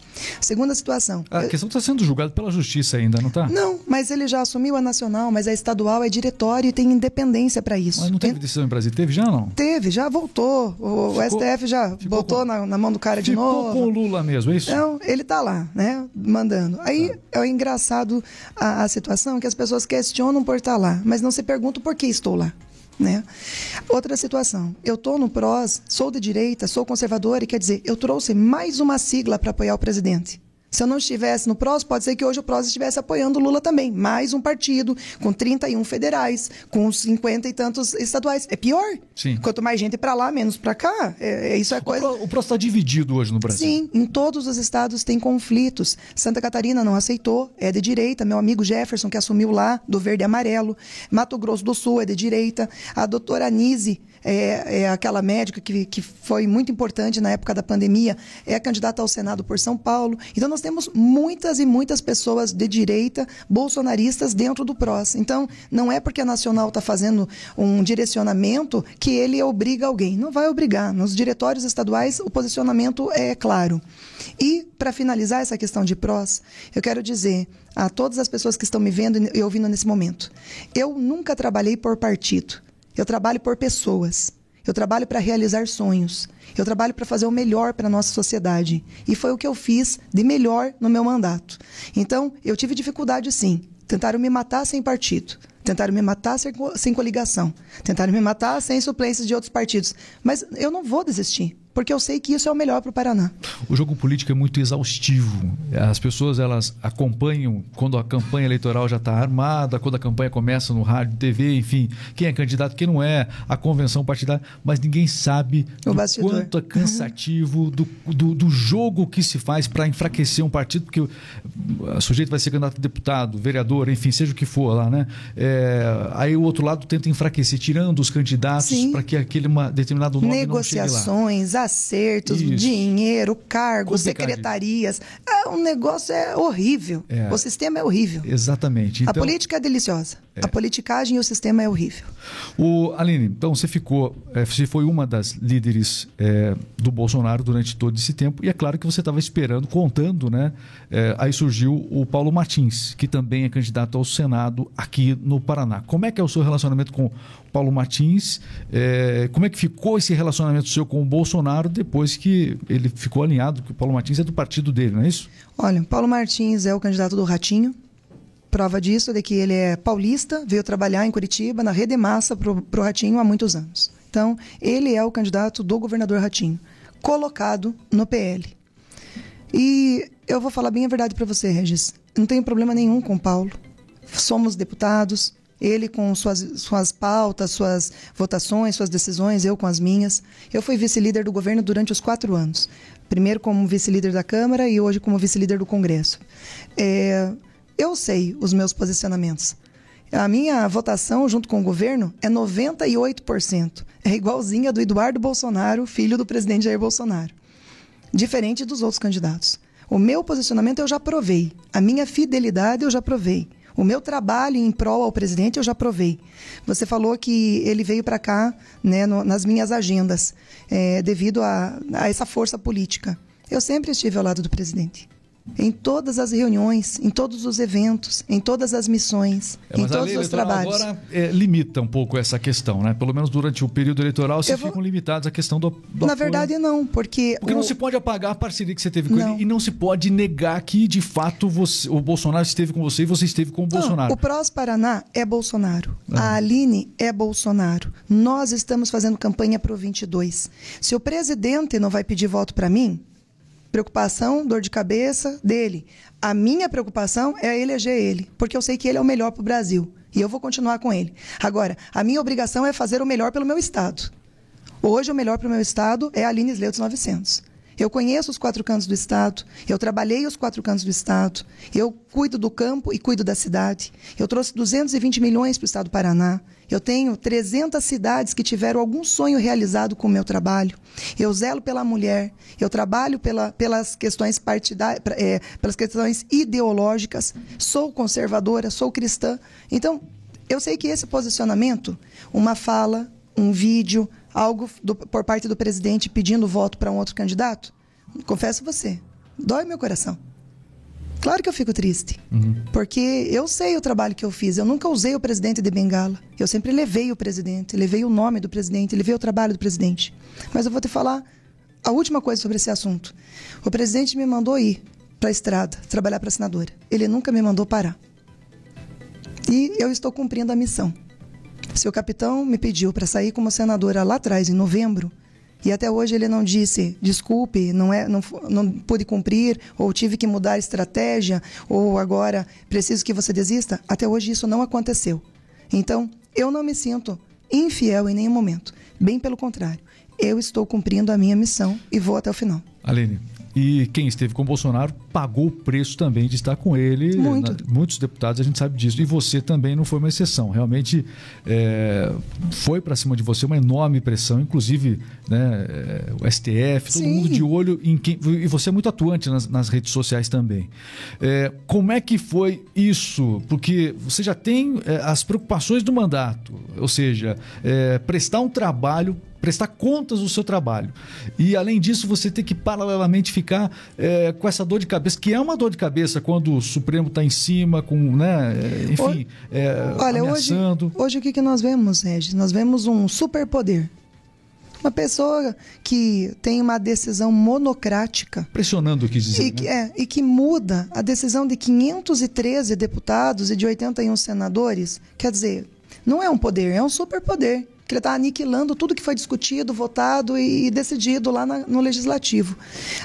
Segunda situação. A questão está sendo julgada pela justiça ainda, não está? Não, mas ele já assumiu a nacional, mas a estadual é diretório e tem independência para isso. Mas não teve decisão em Brasília? Teve já não? Teve, já voltou. O, ficou, STF já botou com, na, na, mão do cara de novo. Ficou com o Lula mesmo, é isso? Não, ele está lá, né? Mandando. Aí tá. é engraçado a, a situação que as pessoas questionam questionam por estar lá, mas não se perguntam por que estou lá. Né? Outra situação, eu estou no PROS, sou de direita, sou conservadora, e quer dizer, eu trouxe mais uma sigla para apoiar o presidente. Se eu não estivesse no PROS, pode ser que hoje o PROS estivesse apoiando o Lula também. Mais um partido, com 31 federais, com 50 e tantos estaduais. É pior. Sim. Quanto mais gente para lá, menos para cá. É, é, isso é coisa. O PROS está dividido hoje no Brasil. Sim, em todos os estados tem conflitos. Santa Catarina não aceitou, é de direita. Meu amigo Jefferson, que assumiu lá, do verde e amarelo. Mato Grosso do Sul é de direita. A doutora Anise é, é aquela médica que, que foi muito importante na época da pandemia, é candidata ao Senado por São Paulo. Então, nós temos muitas e muitas pessoas de direita bolsonaristas dentro do PROS. Então, não é porque a Nacional está fazendo um direcionamento que ele obriga alguém. Não vai obrigar. Nos diretórios estaduais, o posicionamento é claro. E, para finalizar essa questão de PROS, eu quero dizer a todas as pessoas que estão me vendo e ouvindo nesse momento: eu nunca trabalhei por partido. Eu trabalho por pessoas. Eu trabalho para realizar sonhos. Eu trabalho para fazer o melhor para a nossa sociedade. E foi o que eu fiz de melhor no meu mandato. Então, eu tive dificuldade sim. Tentaram me matar sem partido. Tentaram me matar sem, coligação. Tentaram me matar sem suplências de outros partidos. Mas eu não vou desistir porque eu sei que isso é o melhor para o Paraná. O jogo político é muito exaustivo. As pessoas elas acompanham quando a campanha eleitoral já está armada, quando a campanha começa no rádio, TV, enfim, quem é candidato, quem não é, a convenção partidária, mas ninguém sabe o do quanto é cansativo, do, do, do jogo que se faz para enfraquecer um partido, porque o sujeito vai ser candidato a deputado, vereador, enfim, seja o que for lá, né? É, aí o outro lado tenta enfraquecer, tirando os candidatos para que aquele uma, determinado nome Negociações, acertos, Isso. dinheiro, cargos, secretarias. É, um negócio é horrível. É. O sistema é horrível. Exatamente. Então, a política é deliciosa. É. A politicagem e o sistema é horrível. O Aline, então você ficou, é, você foi uma das líderes é, do Bolsonaro durante todo esse tempo e é claro que você estava esperando, contando, né? É, aí surgiu o Paulo Martins, que também é candidato ao Senado aqui no Paraná. Como é que é o seu relacionamento com o Paulo Martins? É, como é que ficou esse relacionamento seu com o Bolsonaro depois que ele ficou alinhado, que o Paulo Martins é do partido dele, não é isso? Olha, Paulo Martins é o candidato do Ratinho, Prova disso é que ele é paulista, veio trabalhar em Curitiba, na Rede Massa, para o Ratinho há muitos anos. Então, ele é o candidato do governador Ratinho, colocado no PL. E eu vou falar bem a verdade para você, Regis. Não tenho problema nenhum com o Paulo. Somos deputados, ele com suas, suas pautas, suas votações, suas decisões, eu com as minhas. Eu fui vice-líder do governo durante os quatro anos. Primeiro como vice-líder da Câmara e hoje como vice-líder do Congresso. É, eu sei os meus posicionamentos. A minha votação junto com o governo é 98%. É igualzinha do Eduardo Bolsonaro, filho do presidente Jair Bolsonaro. Diferente dos outros candidatos. O meu posicionamento eu já provei. A minha fidelidade eu já provei. O meu trabalho em prol ao presidente eu já provei. Você falou que ele veio para cá né, no, nas minhas agendas, é, devido a, a essa força política. Eu sempre estive ao lado do presidente em todas as reuniões, em todos os eventos, em todas as missões, é, em todos os trabalhos. Agora é, limita um pouco essa questão, né? Pelo menos durante o período eleitoral, vocês vou... ficam limitados à questão do, do Na apoio. verdade, não, porque... Porque o... não se pode apagar a parceria que você teve com não. ele e não se pode negar que, de fato, você, o Bolsonaro esteve com você e você esteve com o não, Bolsonaro. O PROS Paraná é Bolsonaro. Ah. A Aline é Bolsonaro. Nós estamos fazendo campanha para o 22. Se o presidente não vai pedir voto para mim, preocupação, dor de cabeça dele. A minha preocupação é eleger ele, porque eu sei que ele é o melhor para o Brasil. E eu vou continuar com ele. Agora, a minha obrigação é fazer o melhor pelo meu Estado. Hoje, o melhor para o meu Estado é a Aline Sleutz 900. Eu conheço os quatro cantos do Estado, eu trabalhei os quatro cantos do Estado, eu cuido do campo e cuido da cidade. Eu trouxe 220 milhões para o Estado do Paraná. Eu tenho 300 cidades que tiveram algum sonho realizado com o meu trabalho. Eu zelo pela mulher, eu trabalho pela, pelas questões partidárias, é, pelas questões ideológicas, sou conservadora, sou cristã. Então, eu sei que esse posicionamento, uma fala, um vídeo, algo do, por parte do presidente pedindo voto para um outro candidato, confesso você, dói meu coração. Claro que eu fico triste, uhum. porque eu sei o trabalho que eu fiz. Eu nunca usei o presidente de Bengala. Eu sempre levei o presidente, levei o nome do presidente, levei o trabalho do presidente. Mas eu vou te falar a última coisa sobre esse assunto. O presidente me mandou ir para a estrada, trabalhar para a senadora. Ele nunca me mandou parar. E eu estou cumprindo a missão. Se o capitão me pediu para sair como senadora lá atrás, em novembro, e até hoje ele não disse, desculpe, não, é, não, não pude cumprir, ou tive que mudar estratégia, ou agora preciso que você desista. Até hoje isso não aconteceu. Então, eu não me sinto infiel em nenhum momento. Bem pelo contrário, eu estou cumprindo a minha missão e vou até o final. Aline, E quem esteve com o Bolsonaro pagou o preço também de estar com ele. Muito. Na, muitos deputados, a gente sabe disso. E você também não foi uma exceção. Realmente é, foi para cima de você uma enorme pressão, inclusive né, é, o STF, todo Sim. mundo de olho em quem. E você é muito atuante nas, nas redes sociais também. É, como é que foi isso? Porque você já tem é, as preocupações do mandato, ou seja, é, prestar um trabalho prestar contas do seu trabalho. E, além disso, você tem que, paralelamente, ficar é, com essa dor de cabeça, que é uma dor de cabeça quando o Supremo está em cima, com, né, é, enfim, é, Olha, ameaçando. Hoje, hoje o que, que nós vemos, Regis? Nós vemos um superpoder. Uma pessoa que tem uma decisão monocrática. Pressionando, quis dizer. E, né? é, e que muda a decisão de 513 deputados e de 81 senadores. Quer dizer, não é um poder, é um superpoder que ele está aniquilando tudo que foi discutido, votado e, decidido lá na, no legislativo.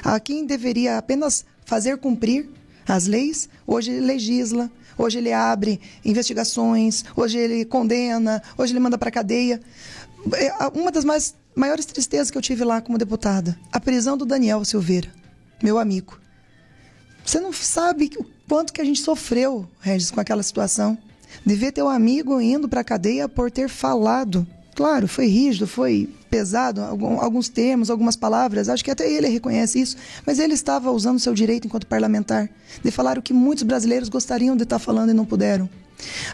A quem deveria apenas fazer cumprir as leis, hoje ele legisla, hoje ele abre investigações, hoje ele condena, hoje ele manda para cadeia. É, uma das mais, maiores tristezas que eu tive lá como deputada, a prisão do Daniel Silveira, meu amigo. Você não sabe o quanto que a gente sofreu, Regis, com aquela situação. De ver teu amigo indo para a cadeia por ter falado Claro, foi rígido, foi pesado, alguns termos, algumas palavras, acho que até ele reconhece isso, mas ele estava usando seu direito enquanto parlamentar de falar o que muitos brasileiros gostariam de estar falando e não puderam.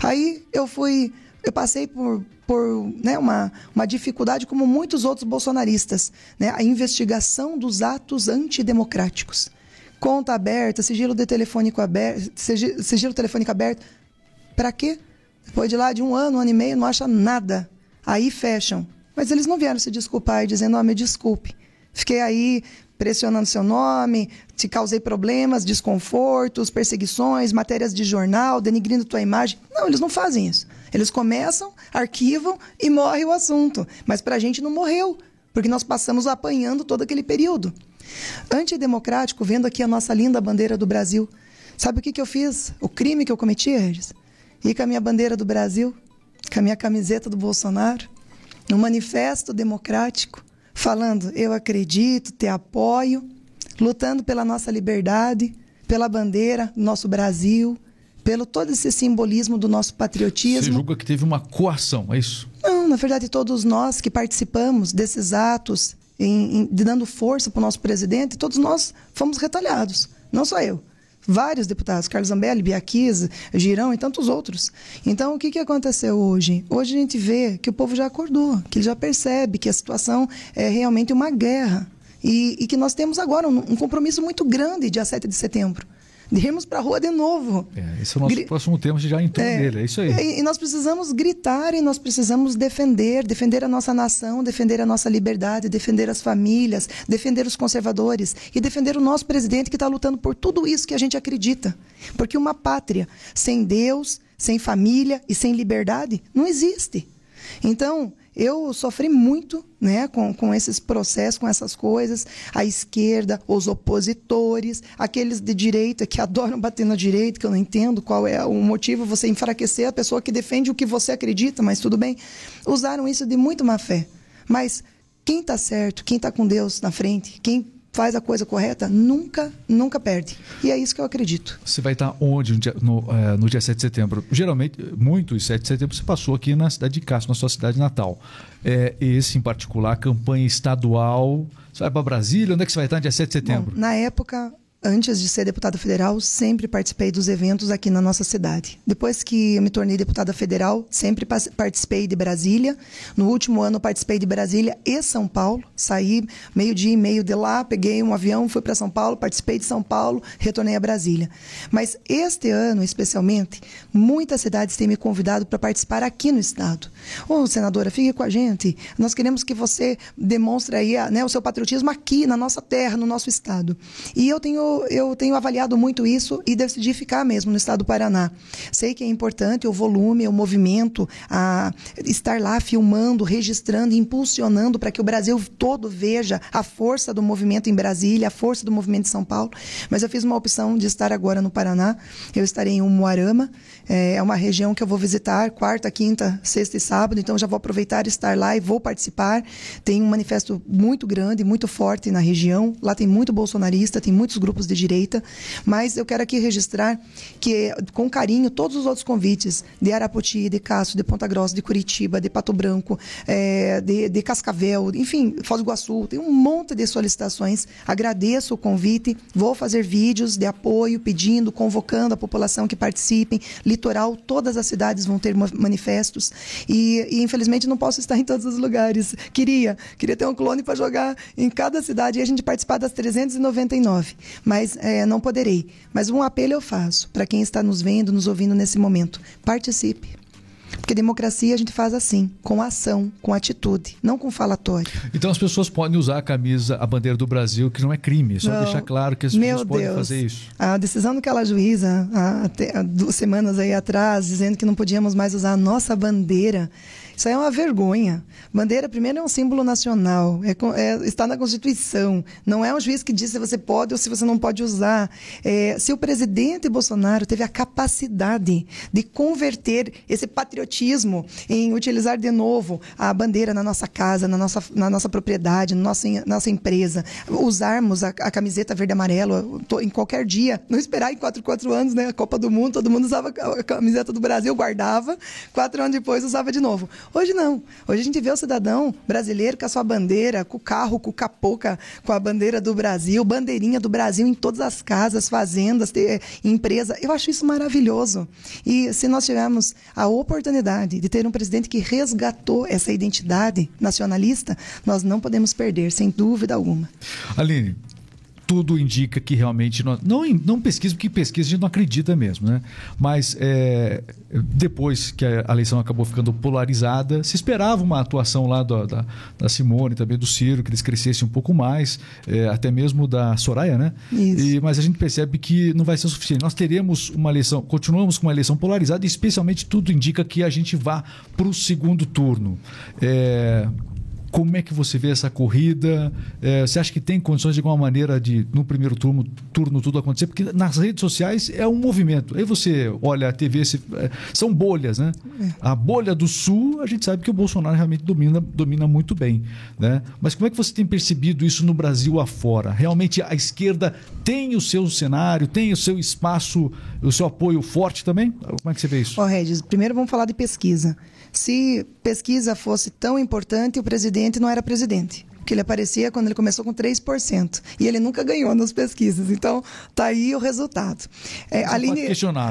Aí eu fui, eu passei por, por né, uma, uma dificuldade como muitos outros bolsonaristas, né, a investigação dos atos antidemocráticos. Conta aberta, sigilo de telefônico aberto, sigilo, telefônico aberto. Para quê? Depois de lá de um ano, um ano e meio, não acha nada Aí fecham. Mas eles não vieram se desculpar e dizendo, oh, me desculpe. Fiquei aí pressionando seu nome, te causei problemas, desconfortos, perseguições, matérias de jornal, denigrindo tua imagem. Não, eles não fazem isso. Eles começam, arquivam e morre o assunto. Mas para a gente não morreu, porque nós passamos apanhando todo aquele período. Antidemocrático, vendo aqui a nossa linda bandeira do Brasil. Sabe o que, que eu fiz? O crime que eu cometi, Regis? Ir com a minha bandeira do Brasil com a minha camiseta do Bolsonaro, no manifesto democrático, falando: eu acredito, te apoio, lutando pela nossa liberdade, pela bandeira do nosso Brasil, pelo todo esse simbolismo do nosso patriotismo. Você julga que teve uma coação, é isso? Não, na verdade, todos nós que participamos desses atos, em, em, dando força para o nosso presidente, todos nós fomos retalhados. Não só eu vários deputados, Carlos Zambelli, Biaquiz, Girão e tantos outros. Então, o que, que aconteceu hoje? Hoje a gente vê que o povo já acordou, que ele já percebe que a situação é realmente uma guerra. E, e que nós temos agora um, um compromisso muito grande dia 7 de setembro irmos para a rua de novo. É, esse é o nosso Gri... próximo tema, já entrou é, nele, é isso aí. E, e, nós precisamos gritar e nós precisamos defender, defender a nossa nação, defender a nossa liberdade, defender as famílias, defender os conservadores e defender o nosso presidente que está lutando por tudo isso que a gente acredita. Porque uma pátria sem Deus, sem família e sem liberdade não existe. Então, eu sofri muito né, com, com esses processos, com essas coisas. A esquerda, os opositores, aqueles de direita que [LAUGHS] adoram bater na direita, que eu não entendo qual é o motivo você enfraquecer a pessoa que defende o que você acredita, mas tudo bem. Usaram isso de muito má fé. Mas quem está certo, quem está com Deus na frente, quem faz a coisa correta, nunca, nunca perde. E é isso que eu acredito. Você vai estar onde no dia, no, é, no dia 7 de setembro? Geralmente, muitos 7 de setembro você passou aqui na cidade de Castro, na sua cidade natal. É, esse, em particular, campanha estadual. Você vai para Brasília? Onde é que você vai estar no dia 7 de setembro? Bom, na época, antes de ser deputada federal, sempre participei dos eventos aqui na nossa cidade. Depois que me tornei deputada federal, sempre participei de Brasília. No último ano, participei de Brasília e São Paulo. Saí meio-dia e meio de lá, peguei um avião, fui para São Paulo, participei de São Paulo, retornei a Brasília. Mas este ano, especialmente, muitas cidades têm me convidado para participar aqui no estado. Ô, oh, senadora, fique com a gente. Nós queremos que você demonstre aí né, o seu patriotismo aqui, na nossa terra, no nosso estado. E eu tenho eu, tenho avaliado muito isso e decidi ficar mesmo no estado do Paraná. Sei que é importante o volume, o movimento, a estar lá filmando, registrando, impulsionando para que o Brasil todo veja a força do movimento em Brasília, a força do movimento em São Paulo. Mas eu fiz uma opção de estar agora no Paraná. Eu estarei em Umuarama, é uma região que eu vou visitar quarta, quinta, sexta e sábado, então já vou aproveitar estar lá e vou participar. Tem um manifesto muito grande, muito forte na região. Lá tem muito bolsonarista, tem muitos grupos de direita, mas eu quero aqui registrar que, com carinho, todos os outros convites de Arapoti, de Castro, de Ponta Grossa, de Curitiba, de Pato Branco, é, de, de Cascavel, enfim, Foz do Iguaçu, tem um monte de solicitações. Agradeço o convite, vou fazer vídeos de apoio, pedindo, convocando a população que participem, litoral, todas as cidades vão ter manifestos. E, e, infelizmente não posso estar em todos os lugares. Queria, queria ter um clone para jogar em cada cidade e a gente participar das 399, mas é, não poderei. Mas um apelo eu faço para quem está nos vendo, nos ouvindo nesse momento: participe. Porque democracia a gente faz assim, com ação, com atitude, não com falatório. Então as pessoas podem usar a camisa, a bandeira do Brasil, que não é crime, só não. deixar claro que as pessoas Meu podem Deus. fazer isso. A decisão daquela juíza, há, há duas semanas aí atrás, dizendo que não podíamos mais usar a nossa bandeira isso aí é uma vergonha. Bandeira, primeiro, é um símbolo nacional, é, é, está na Constituição. Não é um juiz que diz se você pode ou se você não pode usar. É, se o presidente Bolsonaro teve a capacidade de converter esse patriotismo em utilizar de novo a bandeira na nossa casa, na nossa, na nossa propriedade, na nossa, nossa empresa, usarmos a, a camiseta verde-amarelo em qualquer dia, não esperar em quatro, quatro anos, né? A Copa do Mundo, todo mundo usava a camiseta do Brasil, guardava, quatro anos depois usava de novo. Hoje não. Hoje a gente vê o cidadão brasileiro com a sua bandeira, com o carro, com o capô, com a bandeira do Brasil, bandeirinha do Brasil em todas as casas, fazendas, empresa. Eu acho isso maravilhoso. E se nós tivermos a oportunidade de ter um presidente que resgatou essa identidade nacionalista, nós não podemos perder, sem dúvida alguma. Aline, tudo indica que realmente nós, não não pesquisa porque pesquisa a gente não acredita mesmo, né? Mas é, depois que a eleição acabou ficando polarizada, se esperava uma atuação lá da, da, da Simone, também do Ciro, que eles crescessem um pouco mais, é, até mesmo da Soraya, né? E, mas a gente percebe que não vai ser o suficiente. Nós teremos uma eleição, continuamos com uma eleição polarizada e especialmente tudo indica que a gente vá para o segundo turno. É, como é que você vê essa corrida? É, você acha que tem condições de alguma maneira de, no primeiro turno, turno tudo acontecer? Porque nas redes sociais é um movimento. Aí você olha a TV, se, é, são bolhas, né? É. A bolha do Sul, a gente sabe que o Bolsonaro realmente domina, domina muito bem. Né? Mas como é que você tem percebido isso no Brasil afora? Realmente a esquerda tem o seu cenário, tem o seu espaço, o seu apoio forte também? Como é que você vê isso? Ó, oh, Regis, primeiro vamos falar de pesquisa. Se pesquisa fosse tão importante, o presidente não era presidente que ele aparecia quando ele começou com 3%. E ele nunca ganhou nas pesquisas. Então, tá aí o resultado. É, Aline,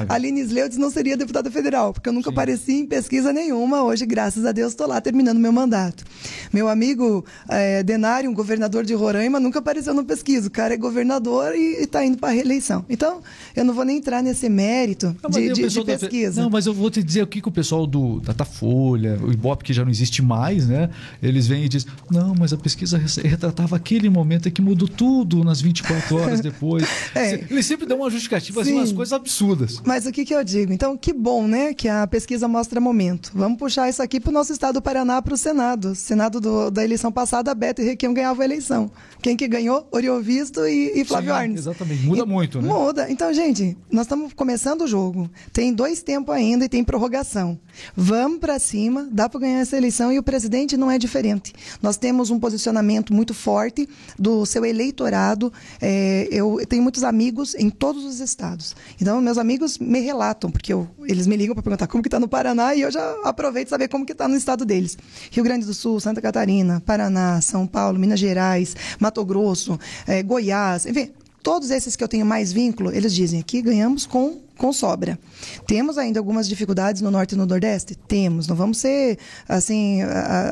Aline Sleudes não seria deputada federal, porque eu nunca Sim. apareci em pesquisa nenhuma. Hoje, graças a Deus, estou lá terminando meu mandato. Meu amigo é, Denário, um governador de Roraima, nunca apareceu na pesquisa. O cara é governador e está indo para a reeleição. Então, eu não vou nem entrar nesse mérito não, de, de, de, pesquisa. Não, mas eu vou te dizer o que, que o pessoal do Datafolha, o Ibope, que já não existe mais, né? Eles vêm e dizem, não, mas a pesquisa pesquisa retratava aquele momento que mudou tudo nas 24 horas depois. [LAUGHS] é. Ele sempre dá uma justificativa, assim, umas coisas absurdas. Mas o que, que eu digo? Então, que bom, né, que a pesquisa mostra momento. Vamos puxar isso aqui para o nosso estado do Paraná, para o Senado. Senado do, da eleição passada, Beto e Requião ganhavam a eleição. Quem que ganhou? Oriovisto e, e Flávio Sim, Arnes. Exatamente. Muda e, muito, né? Muda. Então, gente, nós estamos começando o jogo. Tem dois tempos ainda e tem prorrogação. Vamos para cima, dá para ganhar essa eleição e o presidente não é diferente. Nós temos um posicionamento posicionamento muito forte do seu eleitorado. É, eu tenho muitos amigos em todos os estados. Então, meus amigos me relatam, porque eu, eles me ligam para perguntar como que está no Paraná e eu já aproveito saber como que está no estado deles. Rio Grande do Sul, Santa Catarina, Paraná, São Paulo, Minas Gerais, Mato Grosso, é, Goiás, enfim, todos esses que eu tenho mais vínculo, eles dizem que ganhamos com com sobra. Temos ainda algumas dificuldades no norte e no nordeste? Temos. Não vamos ser assim,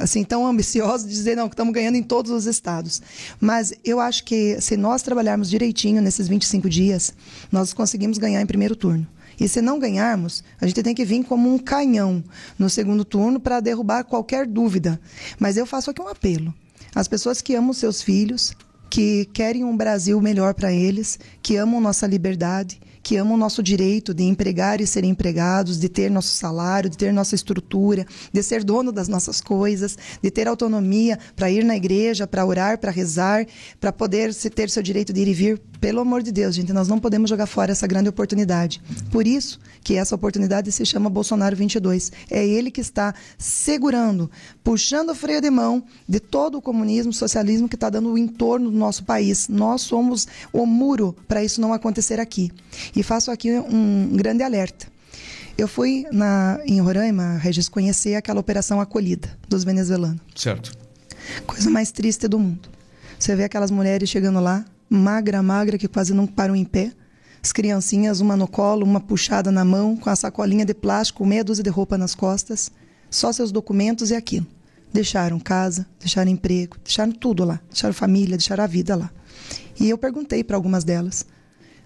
assim tão ambiciosos de dizer não que estamos ganhando em todos os estados. Mas eu acho que se nós trabalharmos direitinho nesses 25 dias, nós conseguimos ganhar em primeiro turno. E se não ganharmos, a gente tem que vir como um canhão no segundo turno para derrubar qualquer dúvida. Mas eu faço aqui um apelo. As pessoas que amam seus filhos, que querem um Brasil melhor para eles, que amam nossa liberdade, que amam o nosso direito de empregar e ser empregados, de ter nosso salário, de ter nossa estrutura, de ser dono das nossas coisas, de ter autonomia para ir na igreja, para orar, para rezar, para poder ter seu direito de ir e vir. Pelo amor de Deus, gente, nós não podemos jogar fora essa grande oportunidade. Por isso que essa oportunidade se chama Bolsonaro 22. É ele que está segurando, puxando o freio de mão de todo o comunismo, socialismo que está dando o entorno do nosso país. Nós somos o muro para isso não acontecer aqui. E faço aqui um grande alerta. Eu fui na, em Roraima, Regis, conhecer aquela operação acolhida dos venezuelanos. Certo. Coisa mais triste do mundo. Você vê aquelas mulheres chegando lá, magra, magra, que quase não param em pé. As criancinhas, uma no colo, uma puxada na mão, com a sacolinha de plástico, meia dúzia de roupa nas costas. Só seus documentos e aquilo. Deixaram casa, deixaram emprego, deixaram tudo lá. Deixaram família, deixaram a vida lá. E eu perguntei para algumas delas.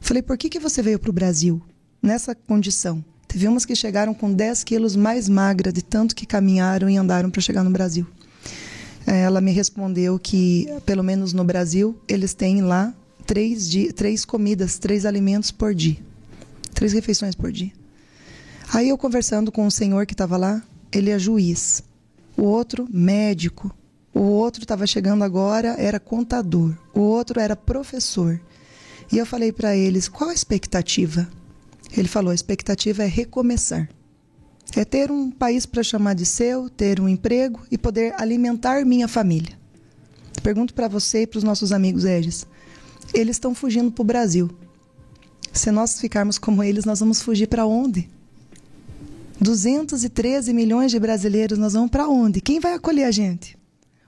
Falei, por que, que você veio para o Brasil nessa condição? Teve umas que chegaram com 10 quilos mais magra de tanto que caminharam e andaram para chegar no Brasil. Ela me respondeu que, pelo menos no Brasil, eles têm lá três, três comidas, três alimentos por dia. Três refeições por dia. Aí eu conversando com o senhor que estava lá, ele é juiz. O outro, médico. O outro estava chegando agora, era contador. O outro era professor. E eu falei para eles: qual a expectativa? Ele falou: a expectativa é recomeçar. É ter um país para chamar de seu, ter um emprego e poder alimentar minha família. Pergunto para você e para os nossos amigos Regis: eles estão fugindo para o Brasil. Se nós ficarmos como eles, nós vamos fugir para onde? 213 milhões de brasileiros, nós vamos para onde? Quem vai acolher a gente?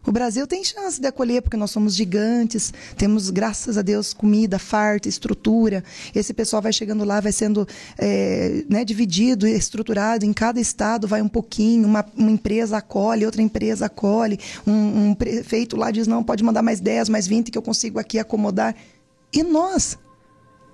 O Brasil tem chance de acolher porque nós somos gigantes, temos, graças a Deus, comida, farta, estrutura. Esse pessoal vai chegando lá, vai sendo é, né, dividido, estruturado. Em cada estado vai um pouquinho, uma, uma empresa acolhe, outra empresa acolhe, um, um, prefeito lá diz, não, pode mandar mais 10, mais 20 que eu consigo aqui acomodar. E nós?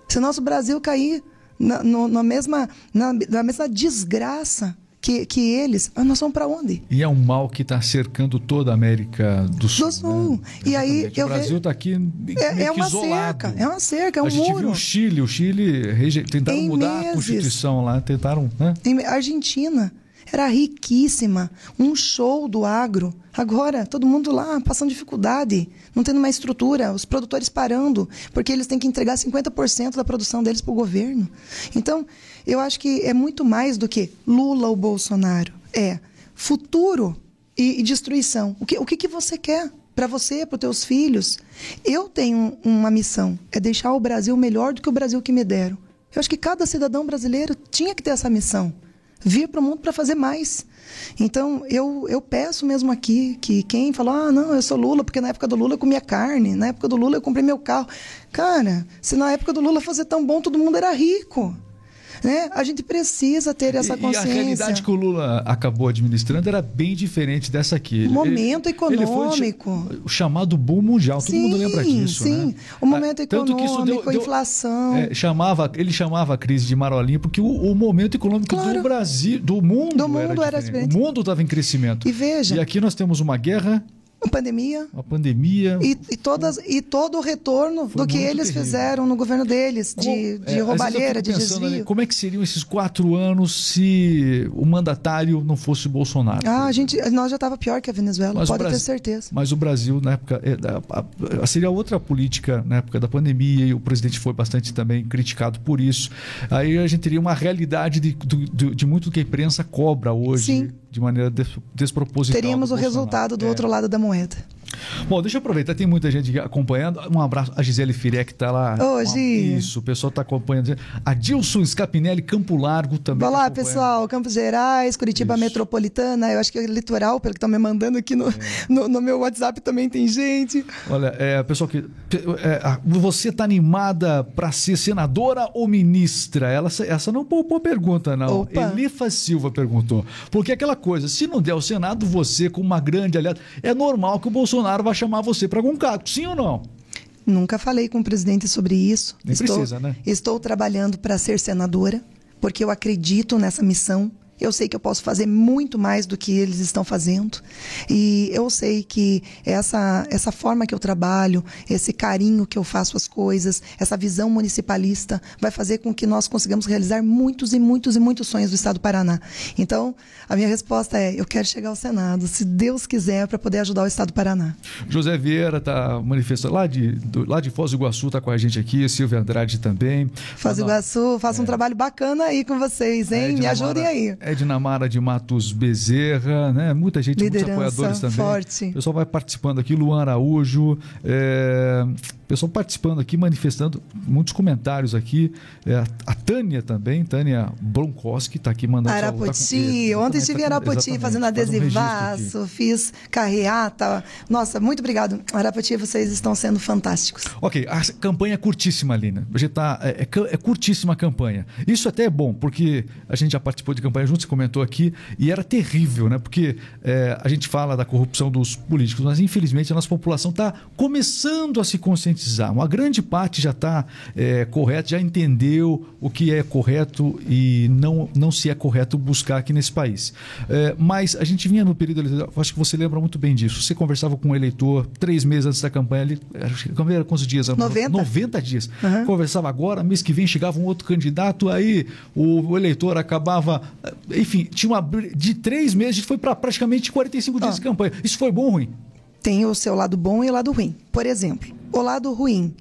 Se nosso Brasil cair na, no, na, mesma, na, na mesma desgraça que, que eles, ah, nós vamos para onde? E é um mal que está cercando toda a América do Sul. Do Sul. Né? E aí, o Brasil está aqui é, é uma isolado. cerca, é uma cerca, é um a gente muro. viu o Chile, o Chile reje... tentaram em mudar meses. a Constituição lá, tentaram, né? Em Argentina era riquíssima, um show do agro. Agora, todo mundo lá passando dificuldade, não tendo uma estrutura, os produtores parando, porque eles têm que entregar 50% da produção deles para o governo. Então, eu acho que é muito mais do que Lula ou Bolsonaro. É futuro e, e destruição. O que, o que, que você quer? para você, para os teus filhos. Eu tenho uma missão, é deixar o Brasil melhor do que o Brasil que me deram. Eu acho que cada cidadão brasileiro tinha que ter essa missão vir para o mundo para fazer mais. Então, eu, eu peço mesmo aqui que quem falou, ah, não, eu sou Lula, porque na época do Lula eu comia carne, na época do Lula eu comprei meu carro. Cara, se na época do Lula fosse tão bom, todo mundo era rico. Né? A gente precisa ter essa consciência. E a realidade que o Lula acabou administrando era bem diferente dessa aqui. Momento ele, econômico. Ele o chamado boom mundial, todo sim, mundo lembra disso. Sim, né? o momento ah, Tanto econômico, que isso deu, a inflação. é, chamava, ele chamava a crise de marolinha porque o, o momento econômico Claro. do Brasil, do mundo, Do mundo era, era diferente. diferente. O mundo estava em crescimento. E veja, E aqui nós temos uma guerra, pandemia uma pandemia. e, e, todas, e todo o retorno Foi do que eles terrível. fizeram no governo deles, de, Como- de é, roubalheira, de né, desvio. como é que seriam esses quatro anos se o mandatário não fosse Bolsonaro? Ah, a gente, nós já estava pior que a Venezuela, Mas pode ter Brasil- certeza. Mas o Brasil, na época. é, seria outra política na época da pandemia, e o presidente foi bastante também criticado por isso. Aí a gente teria uma realidade de, do- de muito do que a imprensa cobra hoje, Sim. De maneira des- desproposital. Teríamos o resultado do É. outro lado da moeda. Bom, deixa eu aproveitar, tem muita gente acompanhando. Um abraço a Gisele Firé, que está lá. Gi. Isso, o pessoal está acompanhando. A Dilson Scapinelli, Campo Largo também. Olá, tá pessoal. Campos Gerais, Curitiba Isso. Metropolitana. Eu acho que é litoral, pelo que estão me mandando aqui no, no, no meu WhatsApp também tem gente. Olha, é, pessoal que é, você está animada para ser senadora ou ministra? Ela, essa não poupou pergunta, não. Opa. Elifa Silva perguntou. Porque aquela coisa, se não der o Senado, você, como uma grande aliada, é normal que o Bolsonaro vai chamar você para algum cargo, sim ou não? Nunca falei com o presidente sobre isso. Nem estou, precisa, né? Estou trabalhando para ser senadora, porque eu acredito nessa missão. Eu sei que eu posso fazer muito mais do que eles estão fazendo. E eu sei que essa, essa forma que eu trabalho, esse carinho que eu faço as coisas, essa visão municipalista, vai fazer com que nós consigamos realizar muitos e muitos e muitos sonhos do Estado do Paraná. Então, a minha resposta é: eu quero chegar ao Senado, se Deus quiser, para poder ajudar o Estado do Paraná. José Vieira está manifestando lá de, do, lá de Foz do Iguaçu, está com a gente aqui, Silvia Andrade também. Foz do Iguaçu, faça é. um trabalho bacana aí com vocês, hein? É, Me ajudem aí. Ednamara de Matos Bezerra, né? Muita gente, Liderança muitos apoiadores também. Forte. O pessoal vai participando aqui, Luan Araújo, é... pessoal participando aqui, manifestando muitos comentários aqui. É, a Tânia também, Tânia Bronkowski, está aqui mandando Arapoti, tá, ontem estive em Arapoti fazendo adesivaço, um fiz carreata. Nossa, muito obrigado. Arapoti, vocês estão sendo fantásticos. Ok, a campanha é curtíssima, Lina. A gente tá, é, é, é curtíssima a campanha. Isso até é bom, porque a gente já participou de campanha junto, você comentou aqui, e era terrível, né? Porque é, a gente fala da corrupção dos políticos, mas infelizmente a nossa população está começando a se conscientizar. Uma grande parte já está é, correta, já entendeu o que é correto e não, não se é correto buscar aqui nesse país. É, mas a gente vinha no período eleitoral, acho que você lembra muito bem disso. Você conversava com um eleitor três meses antes da campanha, ali, acho que era quantos dias? 90. 90 dias. Uhum. Conversava agora, mês que vem chegava um outro candidato, aí o, eleitor acabava. Enfim, tinha uma. De três meses, foi para praticamente 45 dias ah. de campanha. Isso foi bom ou ruim? Tem o seu lado bom e o lado ruim. Por exemplo, o lado ruim.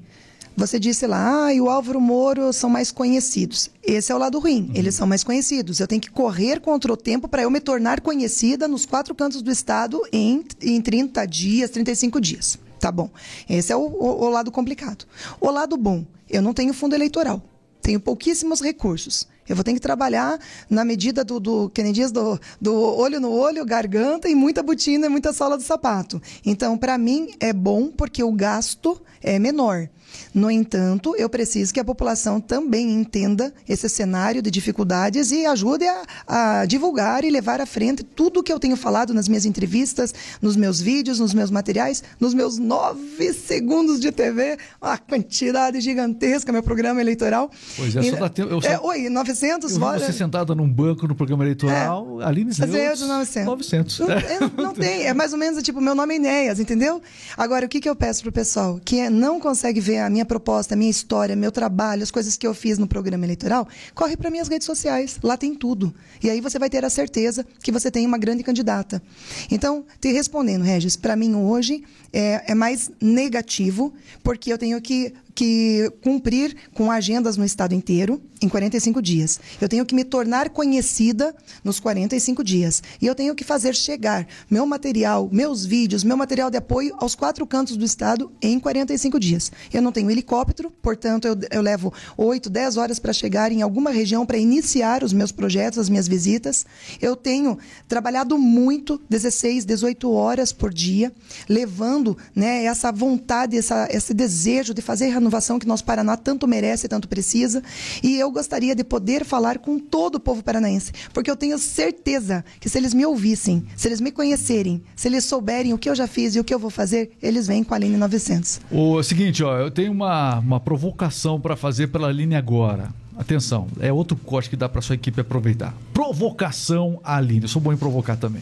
Você disse lá, ah, e o Álvaro Moro são mais conhecidos. Esse é o lado ruim, uhum. eles são mais conhecidos. Eu tenho que correr contra o tempo para eu me tornar conhecida nos quatro cantos do estado em, em 30 dias, 35 dias. Tá bom. Esse é o, o, o lado complicado. O lado bom, eu não tenho fundo eleitoral. Tenho pouquíssimos recursos. Eu vou ter que trabalhar na medida do, do que nem diz, do, do olho no olho, garganta e muita botina e muita sola do sapato. Então, para mim, é bom porque o gasto é menor. No entanto, eu preciso que a população também entenda esse cenário de dificuldades e ajude a, a divulgar e levar à frente tudo o que eu tenho falado nas minhas entrevistas, nos meus vídeos, nos meus materiais, nos meus nove segundos de TV, uma quantidade gigantesca, meu programa eleitoral. Pois é, e, só dá tempo. Eu só, é, oi, 900, eu Você sentada num banco no programa eleitoral, é, Aline Zeus, eu de 900. 900. Não, é, não [LAUGHS] tem, é mais ou menos tipo, meu nome é Enéas, entendeu? Agora, o que, que eu peço pro pessoal? Que não consegue ver a minha proposta, a minha história, meu trabalho, as coisas que eu fiz no programa eleitoral, corre para minhas redes sociais. Lá tem tudo. E aí você vai ter a certeza que você tem uma grande candidata. Então, te respondendo, Regis, para mim hoje é, é mais negativo, porque eu tenho que que cumprir com agendas no estado inteiro em 45 dias. Eu tenho que me tornar conhecida nos 45 dias. E eu tenho que fazer chegar meu material, meus vídeos, meu material de apoio aos quatro cantos do estado em 45 dias. Eu não tenho helicóptero, portanto, eu, eu levo 8, 10 horas para chegar em alguma região para iniciar os meus projetos, as minhas visitas. Eu tenho trabalhado muito, 16, 18 horas por dia, levando né, essa vontade, essa, esse desejo de fazer renovação que nosso Paraná tanto merece e tanto precisa. E eu gostaria de poder falar com todo o povo paranaense, porque eu tenho certeza que se eles me ouvissem, se eles me conhecerem, se eles souberem o que eu já fiz e o que eu vou fazer, eles vêm com a Aline 900. O seguinte, ó, eu tenho uma, uma provocação para fazer pela Aline agora. Atenção, é outro corte que dá para sua equipe aproveitar. Provocação Aline. Eu sou bom em provocar também.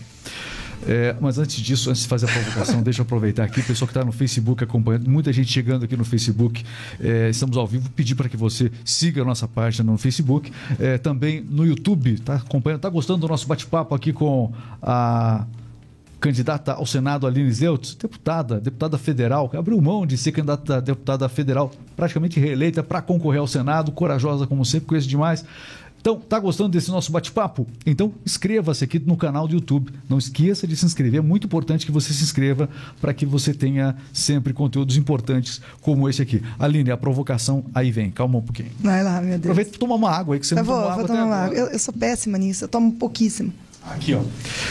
É, mas antes disso, antes de fazer a provocação, [LAUGHS] deixa eu aproveitar aqui, o pessoal que está no Facebook acompanhando, muita gente chegando aqui no Facebook, é, estamos ao vivo, pedir para que você siga a nossa página no Facebook, é, também no YouTube, está acompanhando, está gostando do nosso bate-papo aqui com a candidata ao Senado Aline Zeutz, deputada, deputada federal, abriu mão de ser candidata a deputada federal, praticamente reeleita para concorrer ao Senado, corajosa como sempre, conheço demais. Então, tá gostando desse nosso bate-papo? Então, inscreva-se aqui no canal do YouTube. Não esqueça de se inscrever. É muito importante que você se inscreva para que você tenha sempre conteúdos importantes como esse aqui. Aline, a provocação aí vem. Calma um pouquinho. Vai lá, meu Deus. Aproveita e toma uma água aí que você não vou, tomou água. Vou tomar uma água. Eu, eu, sou péssima nisso. Eu tomo pouquíssimo. Aqui, ó.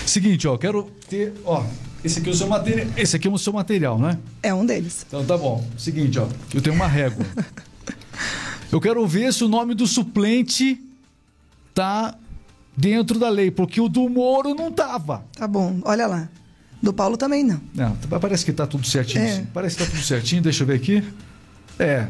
Seguinte, ó. Quero ter. Ó. Esse aqui é o seu material. Esse aqui é o seu material, né? É um deles. Então tá bom. Seguinte, ó. Eu tenho uma régua. [LAUGHS] eu quero ver se o nome do suplente tá dentro da lei, porque o do Moro não tava. Tá bom, olha lá. Do Paulo também não. Não, parece que tá tudo certinho. É. Parece que tá tudo certinho, deixa eu ver aqui. É.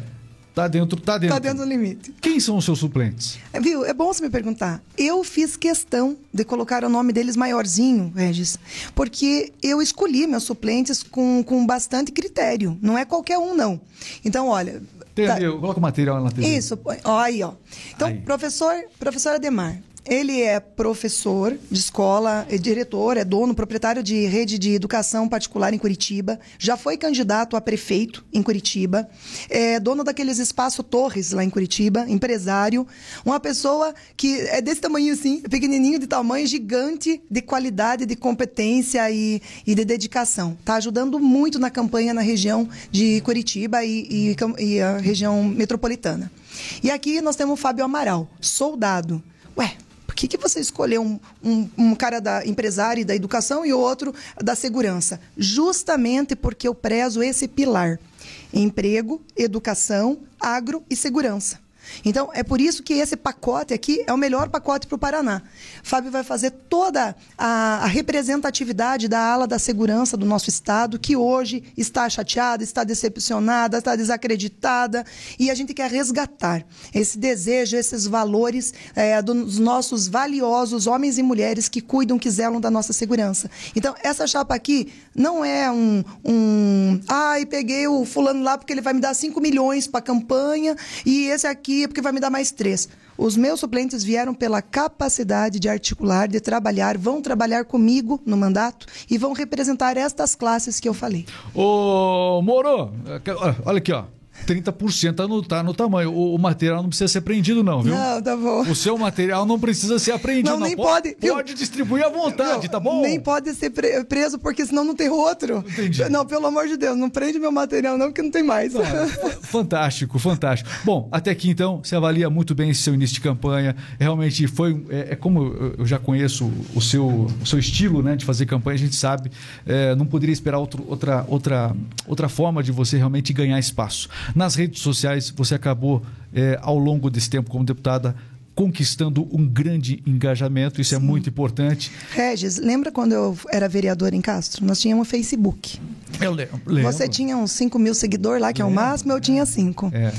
Tá dentro, tá dentro. Tá dentro do limite. Quem são os seus suplentes? É, Viu? É bom você me perguntar. Eu fiz questão de colocar o nome deles maiorzinho, Regis, porque eu escolhi meus suplentes com, com bastante critério. Não é qualquer um, não. Então, olha. Tá- Entendeu? Coloca o material na TV. Isso, põe. ó, aí, ó. Então, Aí. professor, professor Ademar. Ele é professor de escola, é diretor, é dono, proprietário de rede de educação particular em Curitiba, já foi candidato a prefeito em Curitiba, é dono daqueles espaço Torres lá em Curitiba, empresário, uma pessoa que é desse tamanho assim, pequenininho de tamanho, gigante de qualidade, de competência e, e de dedicação. Está ajudando muito na campanha na região de Curitiba e, e e a região metropolitana. E aqui nós temos o Fábio Amaral, soldado. Ué, que, que você escolheu um, um, um cara da empresário e da educação e outro da segurança? Justamente porque eu prezo esse pilar: emprego, educação, agro e segurança. Então, é por isso que esse pacote aqui é o melhor pacote para o Paraná. Fábio vai fazer toda a, a representatividade da ala da segurança do nosso estado, que hoje está chateada, está decepcionada, está desacreditada, e a gente quer resgatar esse desejo, esses valores eh, dos nossos valiosos homens e mulheres que cuidam, que zelam da nossa segurança. Então, essa chapa aqui não é um, um ai, peguei o fulano lá porque ele vai me dar 5 milhões para a campanha, e esse aqui porque vai me dar mais três. Os meus suplentes vieram pela capacidade de articular, de trabalhar, vão trabalhar comigo no mandato e vão representar estas classes que eu falei. Ô, Moro, olha aqui, ó. 30% tá no, tá no tamanho. O, o material não precisa ser apreendido, não, viu? Não, tá bom. O seu material não precisa ser apreendido, Não, não. nem Po- pode, viu? Pode distribuir à vontade, Não, tá bom? Nem pode ser pre- preso, porque senão não tem outro. Entendi. Não, pelo amor de Deus, não prende meu material, não, porque não tem mais. [LAUGHS] Fantástico, fantástico. Bom, até aqui então, você avalia muito bem esse seu início de campanha. Realmente foi. É, é como eu eu já conheço o seu, o seu estilo né, de fazer campanha, a gente sabe. é, não poderia esperar outro- outra, outra, outra forma de você realmente ganhar espaço. Nas redes sociais, você acabou, é, ao longo desse tempo como deputada, conquistando um grande engajamento. Isso é muito importante. Regis, lembra quando eu era vereador em Castro? Nós tínhamos um Facebook. Eu lembro. lembro. Você tinha uns 5 mil seguidores lá, que é o Lembro. máximo, eu tinha 5. É.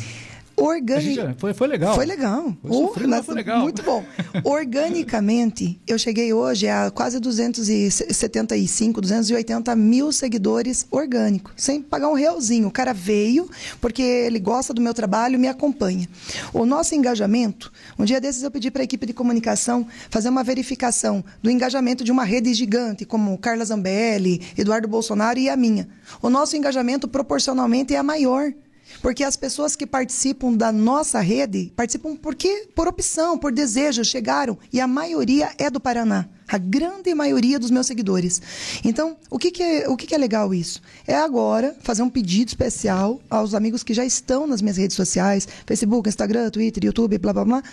Foi, foi legal. Foi legal. Foi sofrido, mas nós- foi legal. Muito bom. [LAUGHS] Organicamente, eu cheguei hoje a quase 275, 280 mil seguidores orgânicos, sem pagar um realzinho. O cara veio porque ele gosta do meu trabalho e me acompanha. O nosso engajamento, um dia desses eu pedi para a equipe de comunicação fazer uma verificação do engajamento de uma rede gigante, como Carla Zambelli, Eduardo Bolsonaro e a minha. O nosso engajamento proporcionalmente é a maior. Porque as pessoas que participam da nossa rede participam porque por opção, por desejo, chegaram e a maioria é do Paraná. A grande maioria dos meus seguidores. Então, o que, que, é, o que, que é legal isso? É agora fazer um pedido especial aos amigos que já estão nas minhas redes sociais, Facebook, Instagram, Twitter, YouTube, blá blá blá.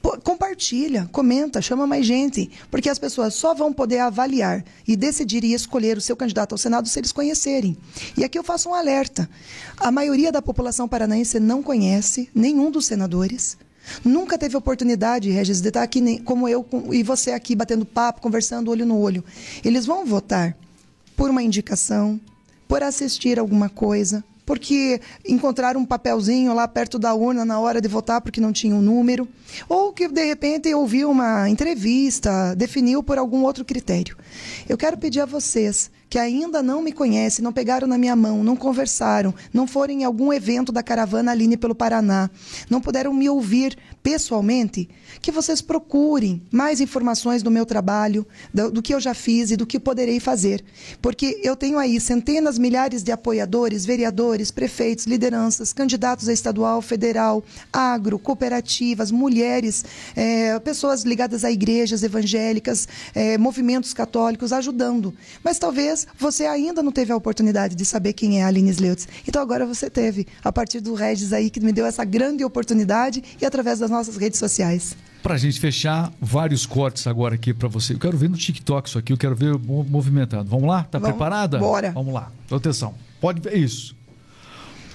Pô, compartilha, comenta, chama mais gente, porque as pessoas só vão poder avaliar e decidir e escolher o seu candidato ao Senado se eles conhecerem. E aqui eu faço um alerta. A maioria da população paranaense não conhece nenhum dos senadores. Nunca teve oportunidade, Regis, de estar aqui nem- como eu com- e você aqui batendo papo, conversando olho no olho. Eles vão votar por uma indicação, por assistir alguma coisa, porque encontraram um papelzinho lá perto da urna na hora de votar porque não tinha um número, ou que de repente ouviu uma entrevista, definiu por algum outro critério. Eu quero pedir a vocês que ainda não me conhecem, não pegaram na minha mão, não conversaram, não foram em algum evento da caravana Aline pelo Paraná, não puderam me ouvir pessoalmente, que vocês procurem mais informações do meu trabalho, do, do que eu já fiz e do que poderei fazer. Porque eu tenho aí centenas, milhares de apoiadores, vereadores, prefeitos, lideranças, candidatos a estadual, federal, agro, cooperativas, mulheres, eh, pessoas ligadas a igrejas evangélicas, eh, movimentos católicos, ajudando. Mas talvez você ainda não teve a oportunidade de saber quem é a Aline Sleutz. Então agora você teve, a partir do Regis aí, que me deu essa grande oportunidade e através das nossas redes sociais. Pra gente fechar, vários cortes agora aqui pra você. Eu quero ver no TikTok isso aqui, eu quero ver mo- movimentado. Vamos lá? Tá Vamos, preparada? bora. Vamos lá. Atenção. Pode ver isso.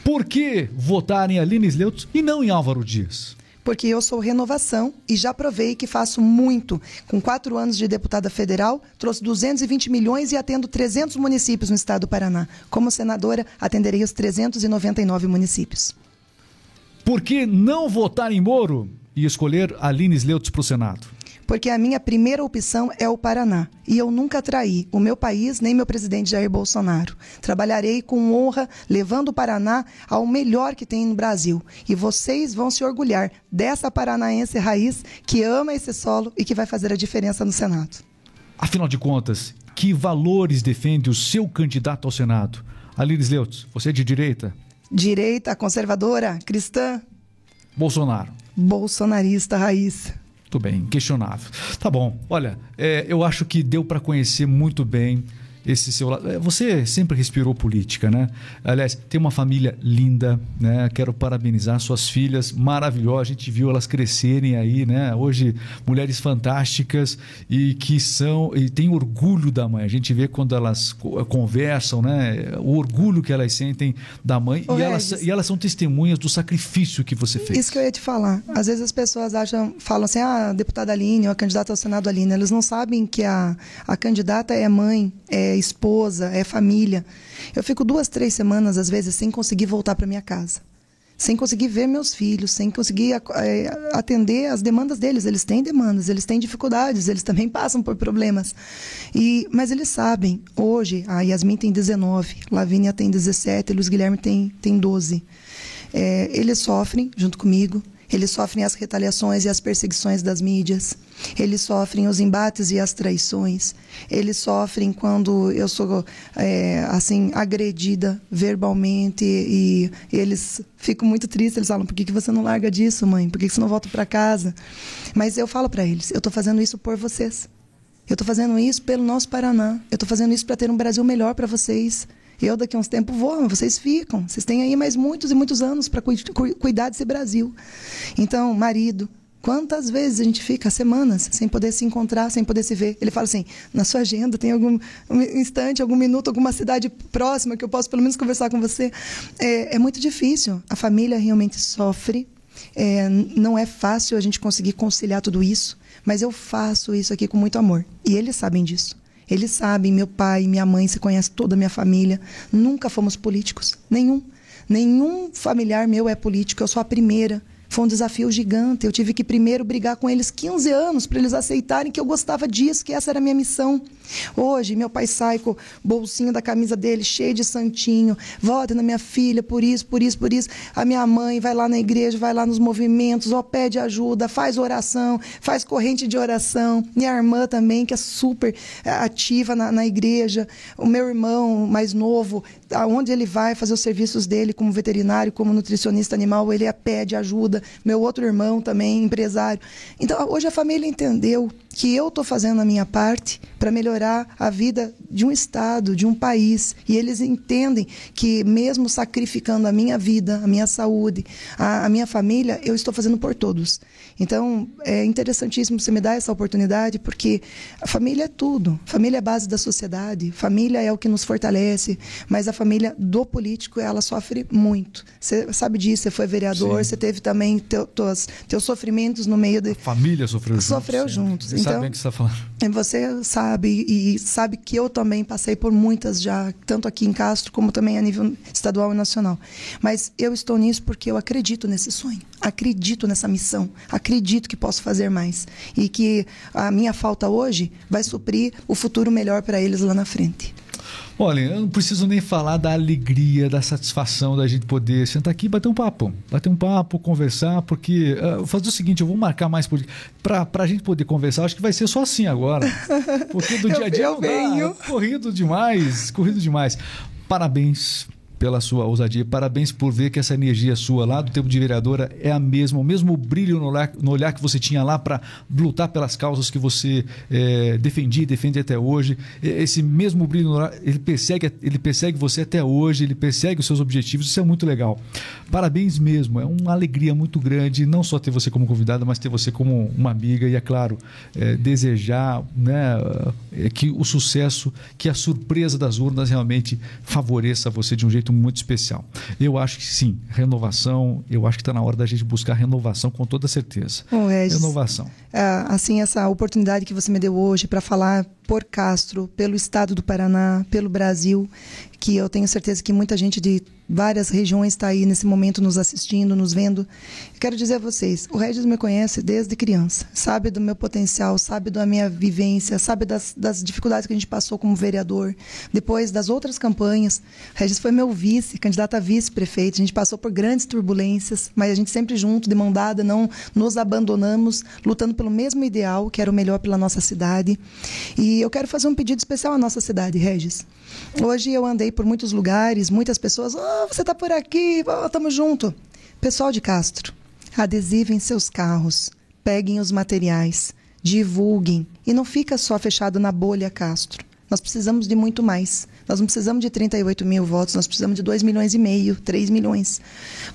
Por que votar em Aline Sleutz e não em Álvaro Dias? Porque eu sou renovação e já provei que faço muito. Com quatro anos de deputada federal, trouxe 220 milhões e atendo 300 municípios no estado do Paraná. Como senadora, atenderei os 399 municípios. Por que não votar em Moro e escolher Aline Sleutz para o Senado? Porque a minha primeira opção é o Paraná. E eu nunca traí o meu país nem meu presidente Jair Bolsonaro. Trabalharei com honra, levando o Paraná ao melhor que tem no Brasil. E vocês vão se orgulhar dessa paranaense raiz que ama esse solo e que vai fazer a diferença no Senado. Afinal de contas, que valores defende o seu candidato ao Senado? Aline Leutz, você é de direita? Direita, conservadora, cristã? Bolsonaro. Bolsonarista raiz. Muito bem, questionável. Tá bom, olha, é, eu acho que deu para conhecer muito bem esse seu lado. É, você sempre respirou política, né? Aliás, tem uma família linda, né? Quero parabenizar suas filhas maravilhosas. A gente viu elas crescerem aí, né? Hoje, mulheres fantásticas e que são e têm orgulho da mãe. A gente vê quando elas conversam, né? O orgulho que elas sentem da mãe e elas, e elas são testemunhas do sacrifício que você fez. Isso que eu ia te falar. Às vezes as pessoas acham, falam assim, ah, a deputada Aline ou a candidata ao Senado Aline. Eles não sabem que a, a candidata é mãe, é é esposa, é família. Eu fico duas, três semanas, às vezes, sem conseguir voltar para minha casa. Sem conseguir ver meus filhos, sem conseguir é, atender as demandas deles. Eles têm demandas, eles têm dificuldades, eles também [LAUGHS] passam por problemas. E, mas eles sabem, hoje, a Yasmin tem 19, Lavínia tem 17, Luiz Guilherme tem, tem 12. É, eles sofrem junto comigo, eles sofrem as retaliações e as perseguições das mídias. Eles sofrem os embates e as traições. Eles sofrem quando eu sou é, assim agredida verbalmente e, e, eles ficam muito tristes. Eles falam: "Por que, que você não larga disso, mãe? Por que, que você não volta para casa?" Mas eu falo para eles: "Eu estou fazendo isso por vocês. Eu estou fazendo isso pelo nosso Paraná. Eu estou fazendo isso para ter um Brasil melhor para vocês." Eu daqui a uns tempos vou, vocês ficam. Vocês têm aí mais muitos e muitos anos para cu cuidar desse Brasil. Então, marido, quantas vezes a gente fica semanas sem poder se encontrar, sem poder se ver? Ele fala assim: na sua agenda tem algum instante, algum minuto, alguma cidade próxima que eu posso pelo menos conversar com você? É, é muito difícil. A família realmente sofre. É, não é fácil a gente conseguir conciliar tudo isso, mas eu faço isso aqui com muito amor. E eles sabem disso. Eles sabem, meu pai, minha mãe, se conhece toda a minha família. Nunca fomos políticos, nenhum. Nenhum familiar meu é político, eu sou a primeira. Foi um desafio gigante. Eu tive que primeiro brigar com eles 15 anos para eles aceitarem que eu gostava disso, que essa era a minha missão. Hoje, meu pai sai com o bolsinho da camisa dele cheio de santinho. Vote na minha filha por isso, por isso, por isso. A minha mãe vai lá na igreja, vai lá nos movimentos, ó, pede ajuda, faz oração, faz corrente de oração. Minha irmã também, que é super é, ativa na, na igreja. O meu irmão mais novo, aonde ele vai fazer os serviços dele como veterinário, como nutricionista animal, ele pede ajuda meu outro irmão também, empresário. Então, hoje a família entendeu que eu estou fazendo a minha parte para melhorar a vida de um Estado, de um país. E eles entendem que, mesmo sacrificando a minha vida, a minha saúde, a, a minha família, eu estou fazendo por todos. Então, é interessantíssimo você me dar essa oportunidade, porque a família é tudo. Família é a base da sociedade, família é o que nos fortalece, mas a família do político, ela sofre muito. Você sabe disso, você foi vereador, sim. você teve também teu, teus, teus sofrimentos no meio de... A família sofreu juntos. Sofreu juntos. Você então, sabe bem o que você está falando. Você sabe, e sabe que eu também passei por muitas já, tanto aqui em Castro, como também a nível estadual e nacional. Mas eu estou nisso porque eu acredito nesse sonho, acredito nessa missão, acredito que posso fazer mais e que a minha falta hoje vai suprir o futuro melhor para eles lá na frente. Olha, eu não preciso nem falar da alegria, da satisfação da gente poder sentar aqui e bater um papo. Bater um papo, conversar, porque uh, fazer o seguinte, eu vou marcar mais para a gente poder conversar. Acho que vai ser só assim agora. Porque do [LAUGHS] dia a dia eu, eu venho. Dá, corrido demais, corrido demais. Parabéns pela sua ousadia. Parabéns por ver que essa energia sua lá do tempo de vereadora é a mesma, o mesmo brilho no olhar, no olhar que você tinha lá para lutar pelas causas que você é, defendia e defende até hoje. Esse mesmo brilho no olhar, ele persegue, ele persegue você até hoje, ele persegue os seus objetivos. Isso é muito legal. Parabéns mesmo. É uma alegria muito grande, não só ter você como convidada, mas ter você como uma amiga e, é claro, é, desejar né, é, que o sucesso, que a surpresa das urnas realmente favoreça você de um jeito muito especial. Eu acho que sim, renovação, eu acho que está na hora da gente buscar renovação com toda certeza. Bom, Regis, renovação. É, assim, essa oportunidade que você me deu hoje para falar por Castro, pelo estado do Paraná, pelo Brasil, que eu tenho certeza que muita gente de várias regiões está aí nesse momento nos assistindo, nos vendo. Quero dizer a vocês, o Regis me conhece desde criança, sabe do meu potencial, sabe da minha vivência, sabe das, das dificuldades que a gente passou como vereador, depois das outras campanhas. O Regis foi meu vice, candidato a vice-prefeito, a gente passou por grandes turbulências, mas a gente sempre junto, de não nos abandonamos, lutando pelo mesmo ideal, que era o melhor pela nossa cidade. E eu quero fazer um pedido especial à nossa cidade, Regis. Hoje eu andei por muitos lugares, muitas pessoas, oh, você está por aqui, oh, junto. Pessoal de Castro, adesivem seus carros, peguem os materiais, divulguem e não fica só fechado na bolha Castro. Nós precisamos de muito mais. Nós não precisamos de 38 mil votos, nós precisamos de 2 milhões e meio, 3 milhões.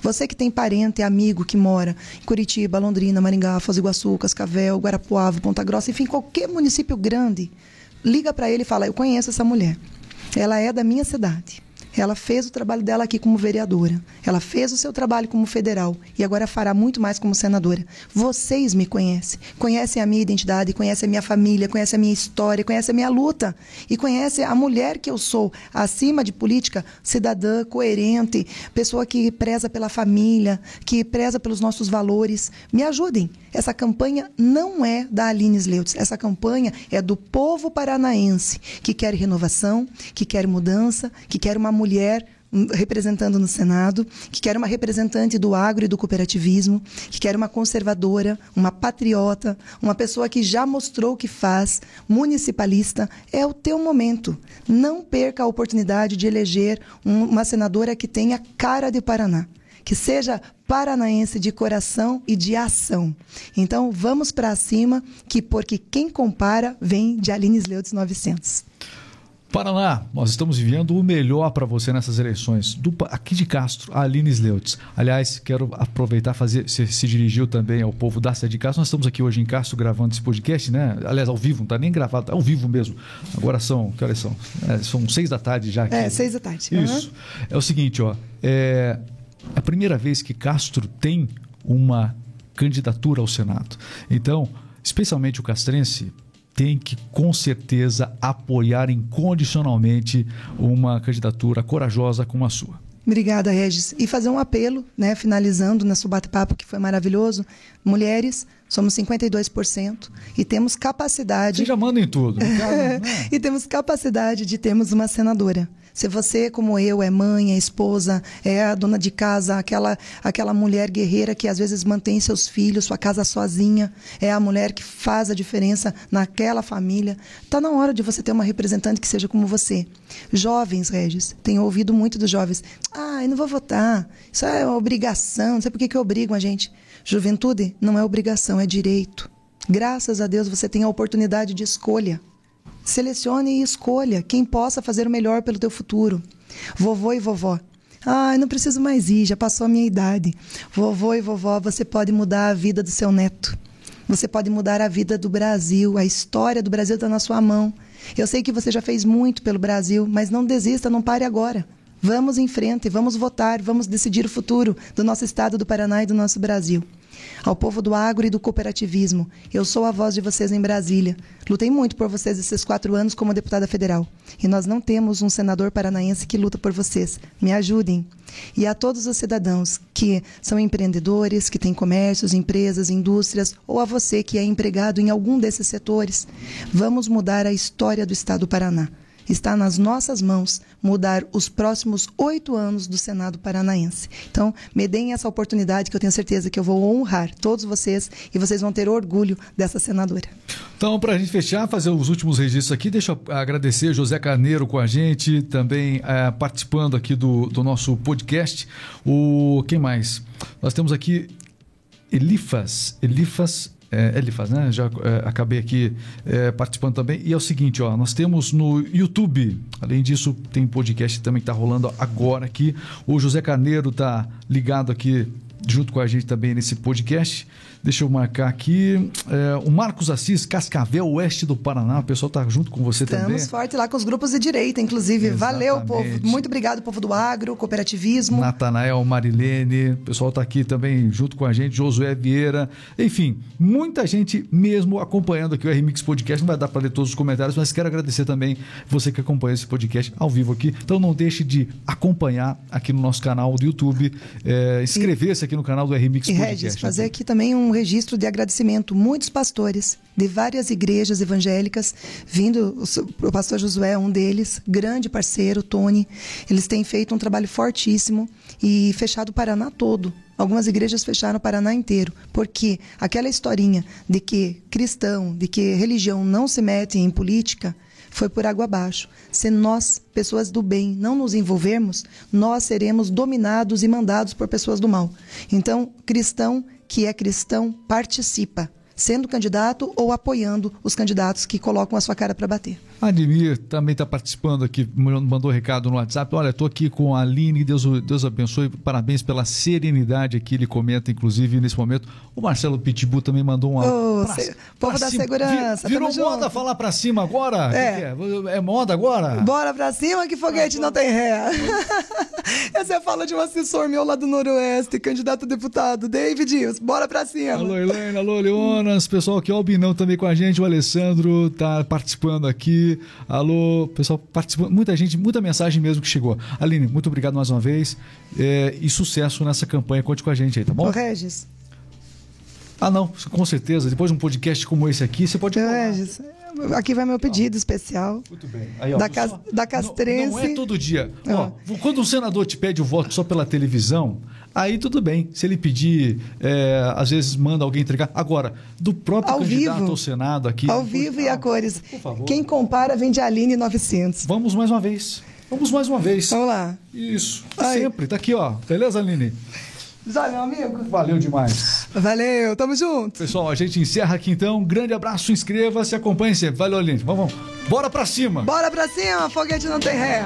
Você que tem parente, amigo que mora em Curitiba, Londrina, Maringá, Foz do Iguaçu, Cascavel, Guarapuava, Ponta Grossa, enfim, qualquer município grande, liga para ele e fala: Eu conheço essa mulher. Ela é da minha cidade. Ela fez o trabalho dela aqui como vereadora. Ela fez o seu trabalho como federal e agora fará muito mais como senadora. Vocês me conhecem, conhecem a minha identidade, conhecem a minha família, conhecem a minha história, conhecem a minha luta e conhecem a mulher que eu sou, acima de política, cidadã coerente, pessoa que preza pela família, que preza pelos nossos valores. Me ajudem. Essa campanha não é da Aline Sleutz. Essa campanha é do povo paranaense que quer renovação, que quer mudança, que quer uma mulher hum, representando no Senado, que quer uma representante do agro e do cooperativismo, que quer uma conservadora, uma patriota, uma pessoa que já mostrou o que faz, municipalista, é o teu momento. Não perca a oportunidade de eleger uma senadora que tenha cara de Paraná, que seja paranaense de coração e de ação. Então, vamos para cima, que porque quem compara vem de Aline Sleutz 900. Paraná, nós estamos vivendo o melhor para você nessas eleições. Do, aqui de Castro, a Aline Sleutz. Aliás, quero aproveitar fazer se, se dirigiu também ao povo da cidade de Castro. Nós estamos aqui hoje em Castro gravando esse podcast, né? Aliás, ao vivo, não está nem gravado, tá ao vivo mesmo. Agora são, que horas são? É, são seis da tarde já. Aqui. É, seis da tarde. Isso. Uhum. É o seguinte, ó. É, é a primeira vez que Castro tem uma candidatura ao Senado. Então, especialmente o castrense, tem que, com certeza, apoiar incondicionalmente uma candidatura corajosa como a sua. Obrigada, Regis. E fazer um apelo, né, finalizando nosso bate-papo, que foi maravilhoso. Mulheres, somos 52% e temos capacidade. Você já manda em tudo. Caso, [LAUGHS] e temos capacidade de termos uma senadora. Se você, como eu, é mãe, é esposa, é a dona de casa, aquela, aquela mulher guerreira que às vezes mantém seus filhos, sua casa sozinha, é a mulher que faz a diferença naquela família, está na hora de você ter uma representante que seja como você. Jovens, Regis, tenho ouvido muito dos jovens. Ah, eu não vou votar. Isso é obrigação. Não sei por que, que obrigam a gente. Juventude não é obrigação, é direito. Graças a Deus você tem a oportunidade de escolha. Selecione e escolha quem possa fazer o melhor pelo teu futuro. Vovô e vovó. Ah, não preciso mais ir, já passou a minha idade. Vovô e vovó, você pode mudar a vida do seu neto. Você pode mudar a vida do Brasil. A história do Brasil está na sua mão. Eu sei que você já fez muito pelo Brasil, mas não desista, não pare agora. Vamos em frente, vamos votar, vamos decidir o futuro do nosso estado do Paraná e do nosso Brasil ao povo do agro e do cooperativismo. Eu sou a voz de vocês em Brasília. Lutei muito por vocês esses quatro anos como deputada federal. E nós não temos um senador paranaense que luta por vocês. Me ajudem. E a todos os cidadãos que são empreendedores, que têm comércios, empresas, indústrias, ou a você que é empregado em algum desses setores, vamos mudar a história do Estado do Paraná. Está nas nossas mãos mudar os próximos oito anos do Senado Paranaense. Então, me deem essa oportunidade que eu tenho certeza que eu vou honrar todos vocês e vocês vão ter orgulho dessa senadora. Então, para a gente fechar, fazer os últimos registros aqui, deixa eu agradecer José Carneiro com a gente, também é, participando aqui do, do nosso podcast. O quem mais? Nós temos aqui Elifas, Elifas é, Elifas, né? Já é, acabei aqui é, participando também. E é o seguinte, ó, nós temos no YouTube, além disso, tem podcast também que está rolando agora aqui. O José Carneiro está ligado aqui junto com a gente também nesse podcast. Deixa eu marcar aqui. É, o Marcos Assis, Cascavel, oeste do Paraná. O pessoal está junto com você Estamos também. Estamos forte lá com os grupos de direita, inclusive. Exatamente. Valeu, povo. Muito obrigado, povo do agro, cooperativismo. Natanael, Marilene. O pessoal está aqui também junto com a gente. Josué Vieira. Enfim, muita gente mesmo acompanhando aqui o RMix Podcast. Não vai dar para ler todos os comentários, mas quero agradecer também você que acompanha esse podcast ao vivo aqui. Então não deixe de acompanhar aqui no nosso canal do YouTube. É, Inscrever-se aqui no canal do RMix e, Podcast. Regis, fazer aqui também um registro de agradecimento. Muitos pastores de várias igrejas evangélicas, vindo, o pastor Josué é um deles, grande parceiro, Tony. Eles têm feito um trabalho fortíssimo e fechado o Paraná todo. Algumas igrejas fecharam o Paraná inteiro, porque aquela historinha de que cristão, de que religião não se mete em política, foi por água abaixo. Se nós, pessoas do bem, não nos envolvermos, nós seremos dominados e mandados por pessoas do mal. Então, cristão que é cristão participa sendo candidato ou apoiando os candidatos que colocam a sua cara para bater. Admir também está participando aqui, mandou recado no WhatsApp. Olha, estou aqui com a Aline, Deus, Deus abençoe, parabéns pela serenidade aqui. Ele comenta, inclusive, nesse momento. O Marcelo Pitbull também mandou uma. Oh, pra, se... Povo da cima. segurança. Virou moda junto. falar para cima agora? É. Que que é? é? moda agora? Bora para cima que foguete ah, não tem ré. [LAUGHS] Essa é a fala de um assessor meu lá do Noroeste, candidato a deputado, David Bora para cima. Alô, Helena, alô, Leona. Jonas, pessoal aqui, ó, o Binão também com a gente, o Alessandro tá participando aqui. Alô, pessoal participando, muita gente, muita mensagem mesmo que chegou. Aline, muito obrigado mais uma vez é, e sucesso nessa campanha. Conte com a gente aí, tá bom? Ô, Regis. Ah, não, com certeza. Depois de um podcast como esse aqui, você pode. Regis. Aqui vai meu pedido especial. Muito bem. Aí, ó, da, cas, da Castrense. Não, não, é todo dia. Ó, quando um senador te pede o voto só pela televisão, aí tudo bem. Se ele pedir, é, às vezes manda alguém entregar. Agora, do próprio ao candidato vivo, ao Senado aqui. Ao vivo e a cores. Por favor. Quem compara vem de Aline 900. Vamos mais uma vez. Vamos mais uma vez. Vamos lá. Isso. Sempre. Tá aqui, ó. Beleza, Aline? Já, meu amigo. Valeu demais. Valeu, tamo junto. Pessoal, a gente encerra aqui então. grande abraço, inscreva-se, acompanhe sempre. Valeu, Aline. Vamos, vamos. Bora pra cima. Bora pra cima, foguete não tem ré.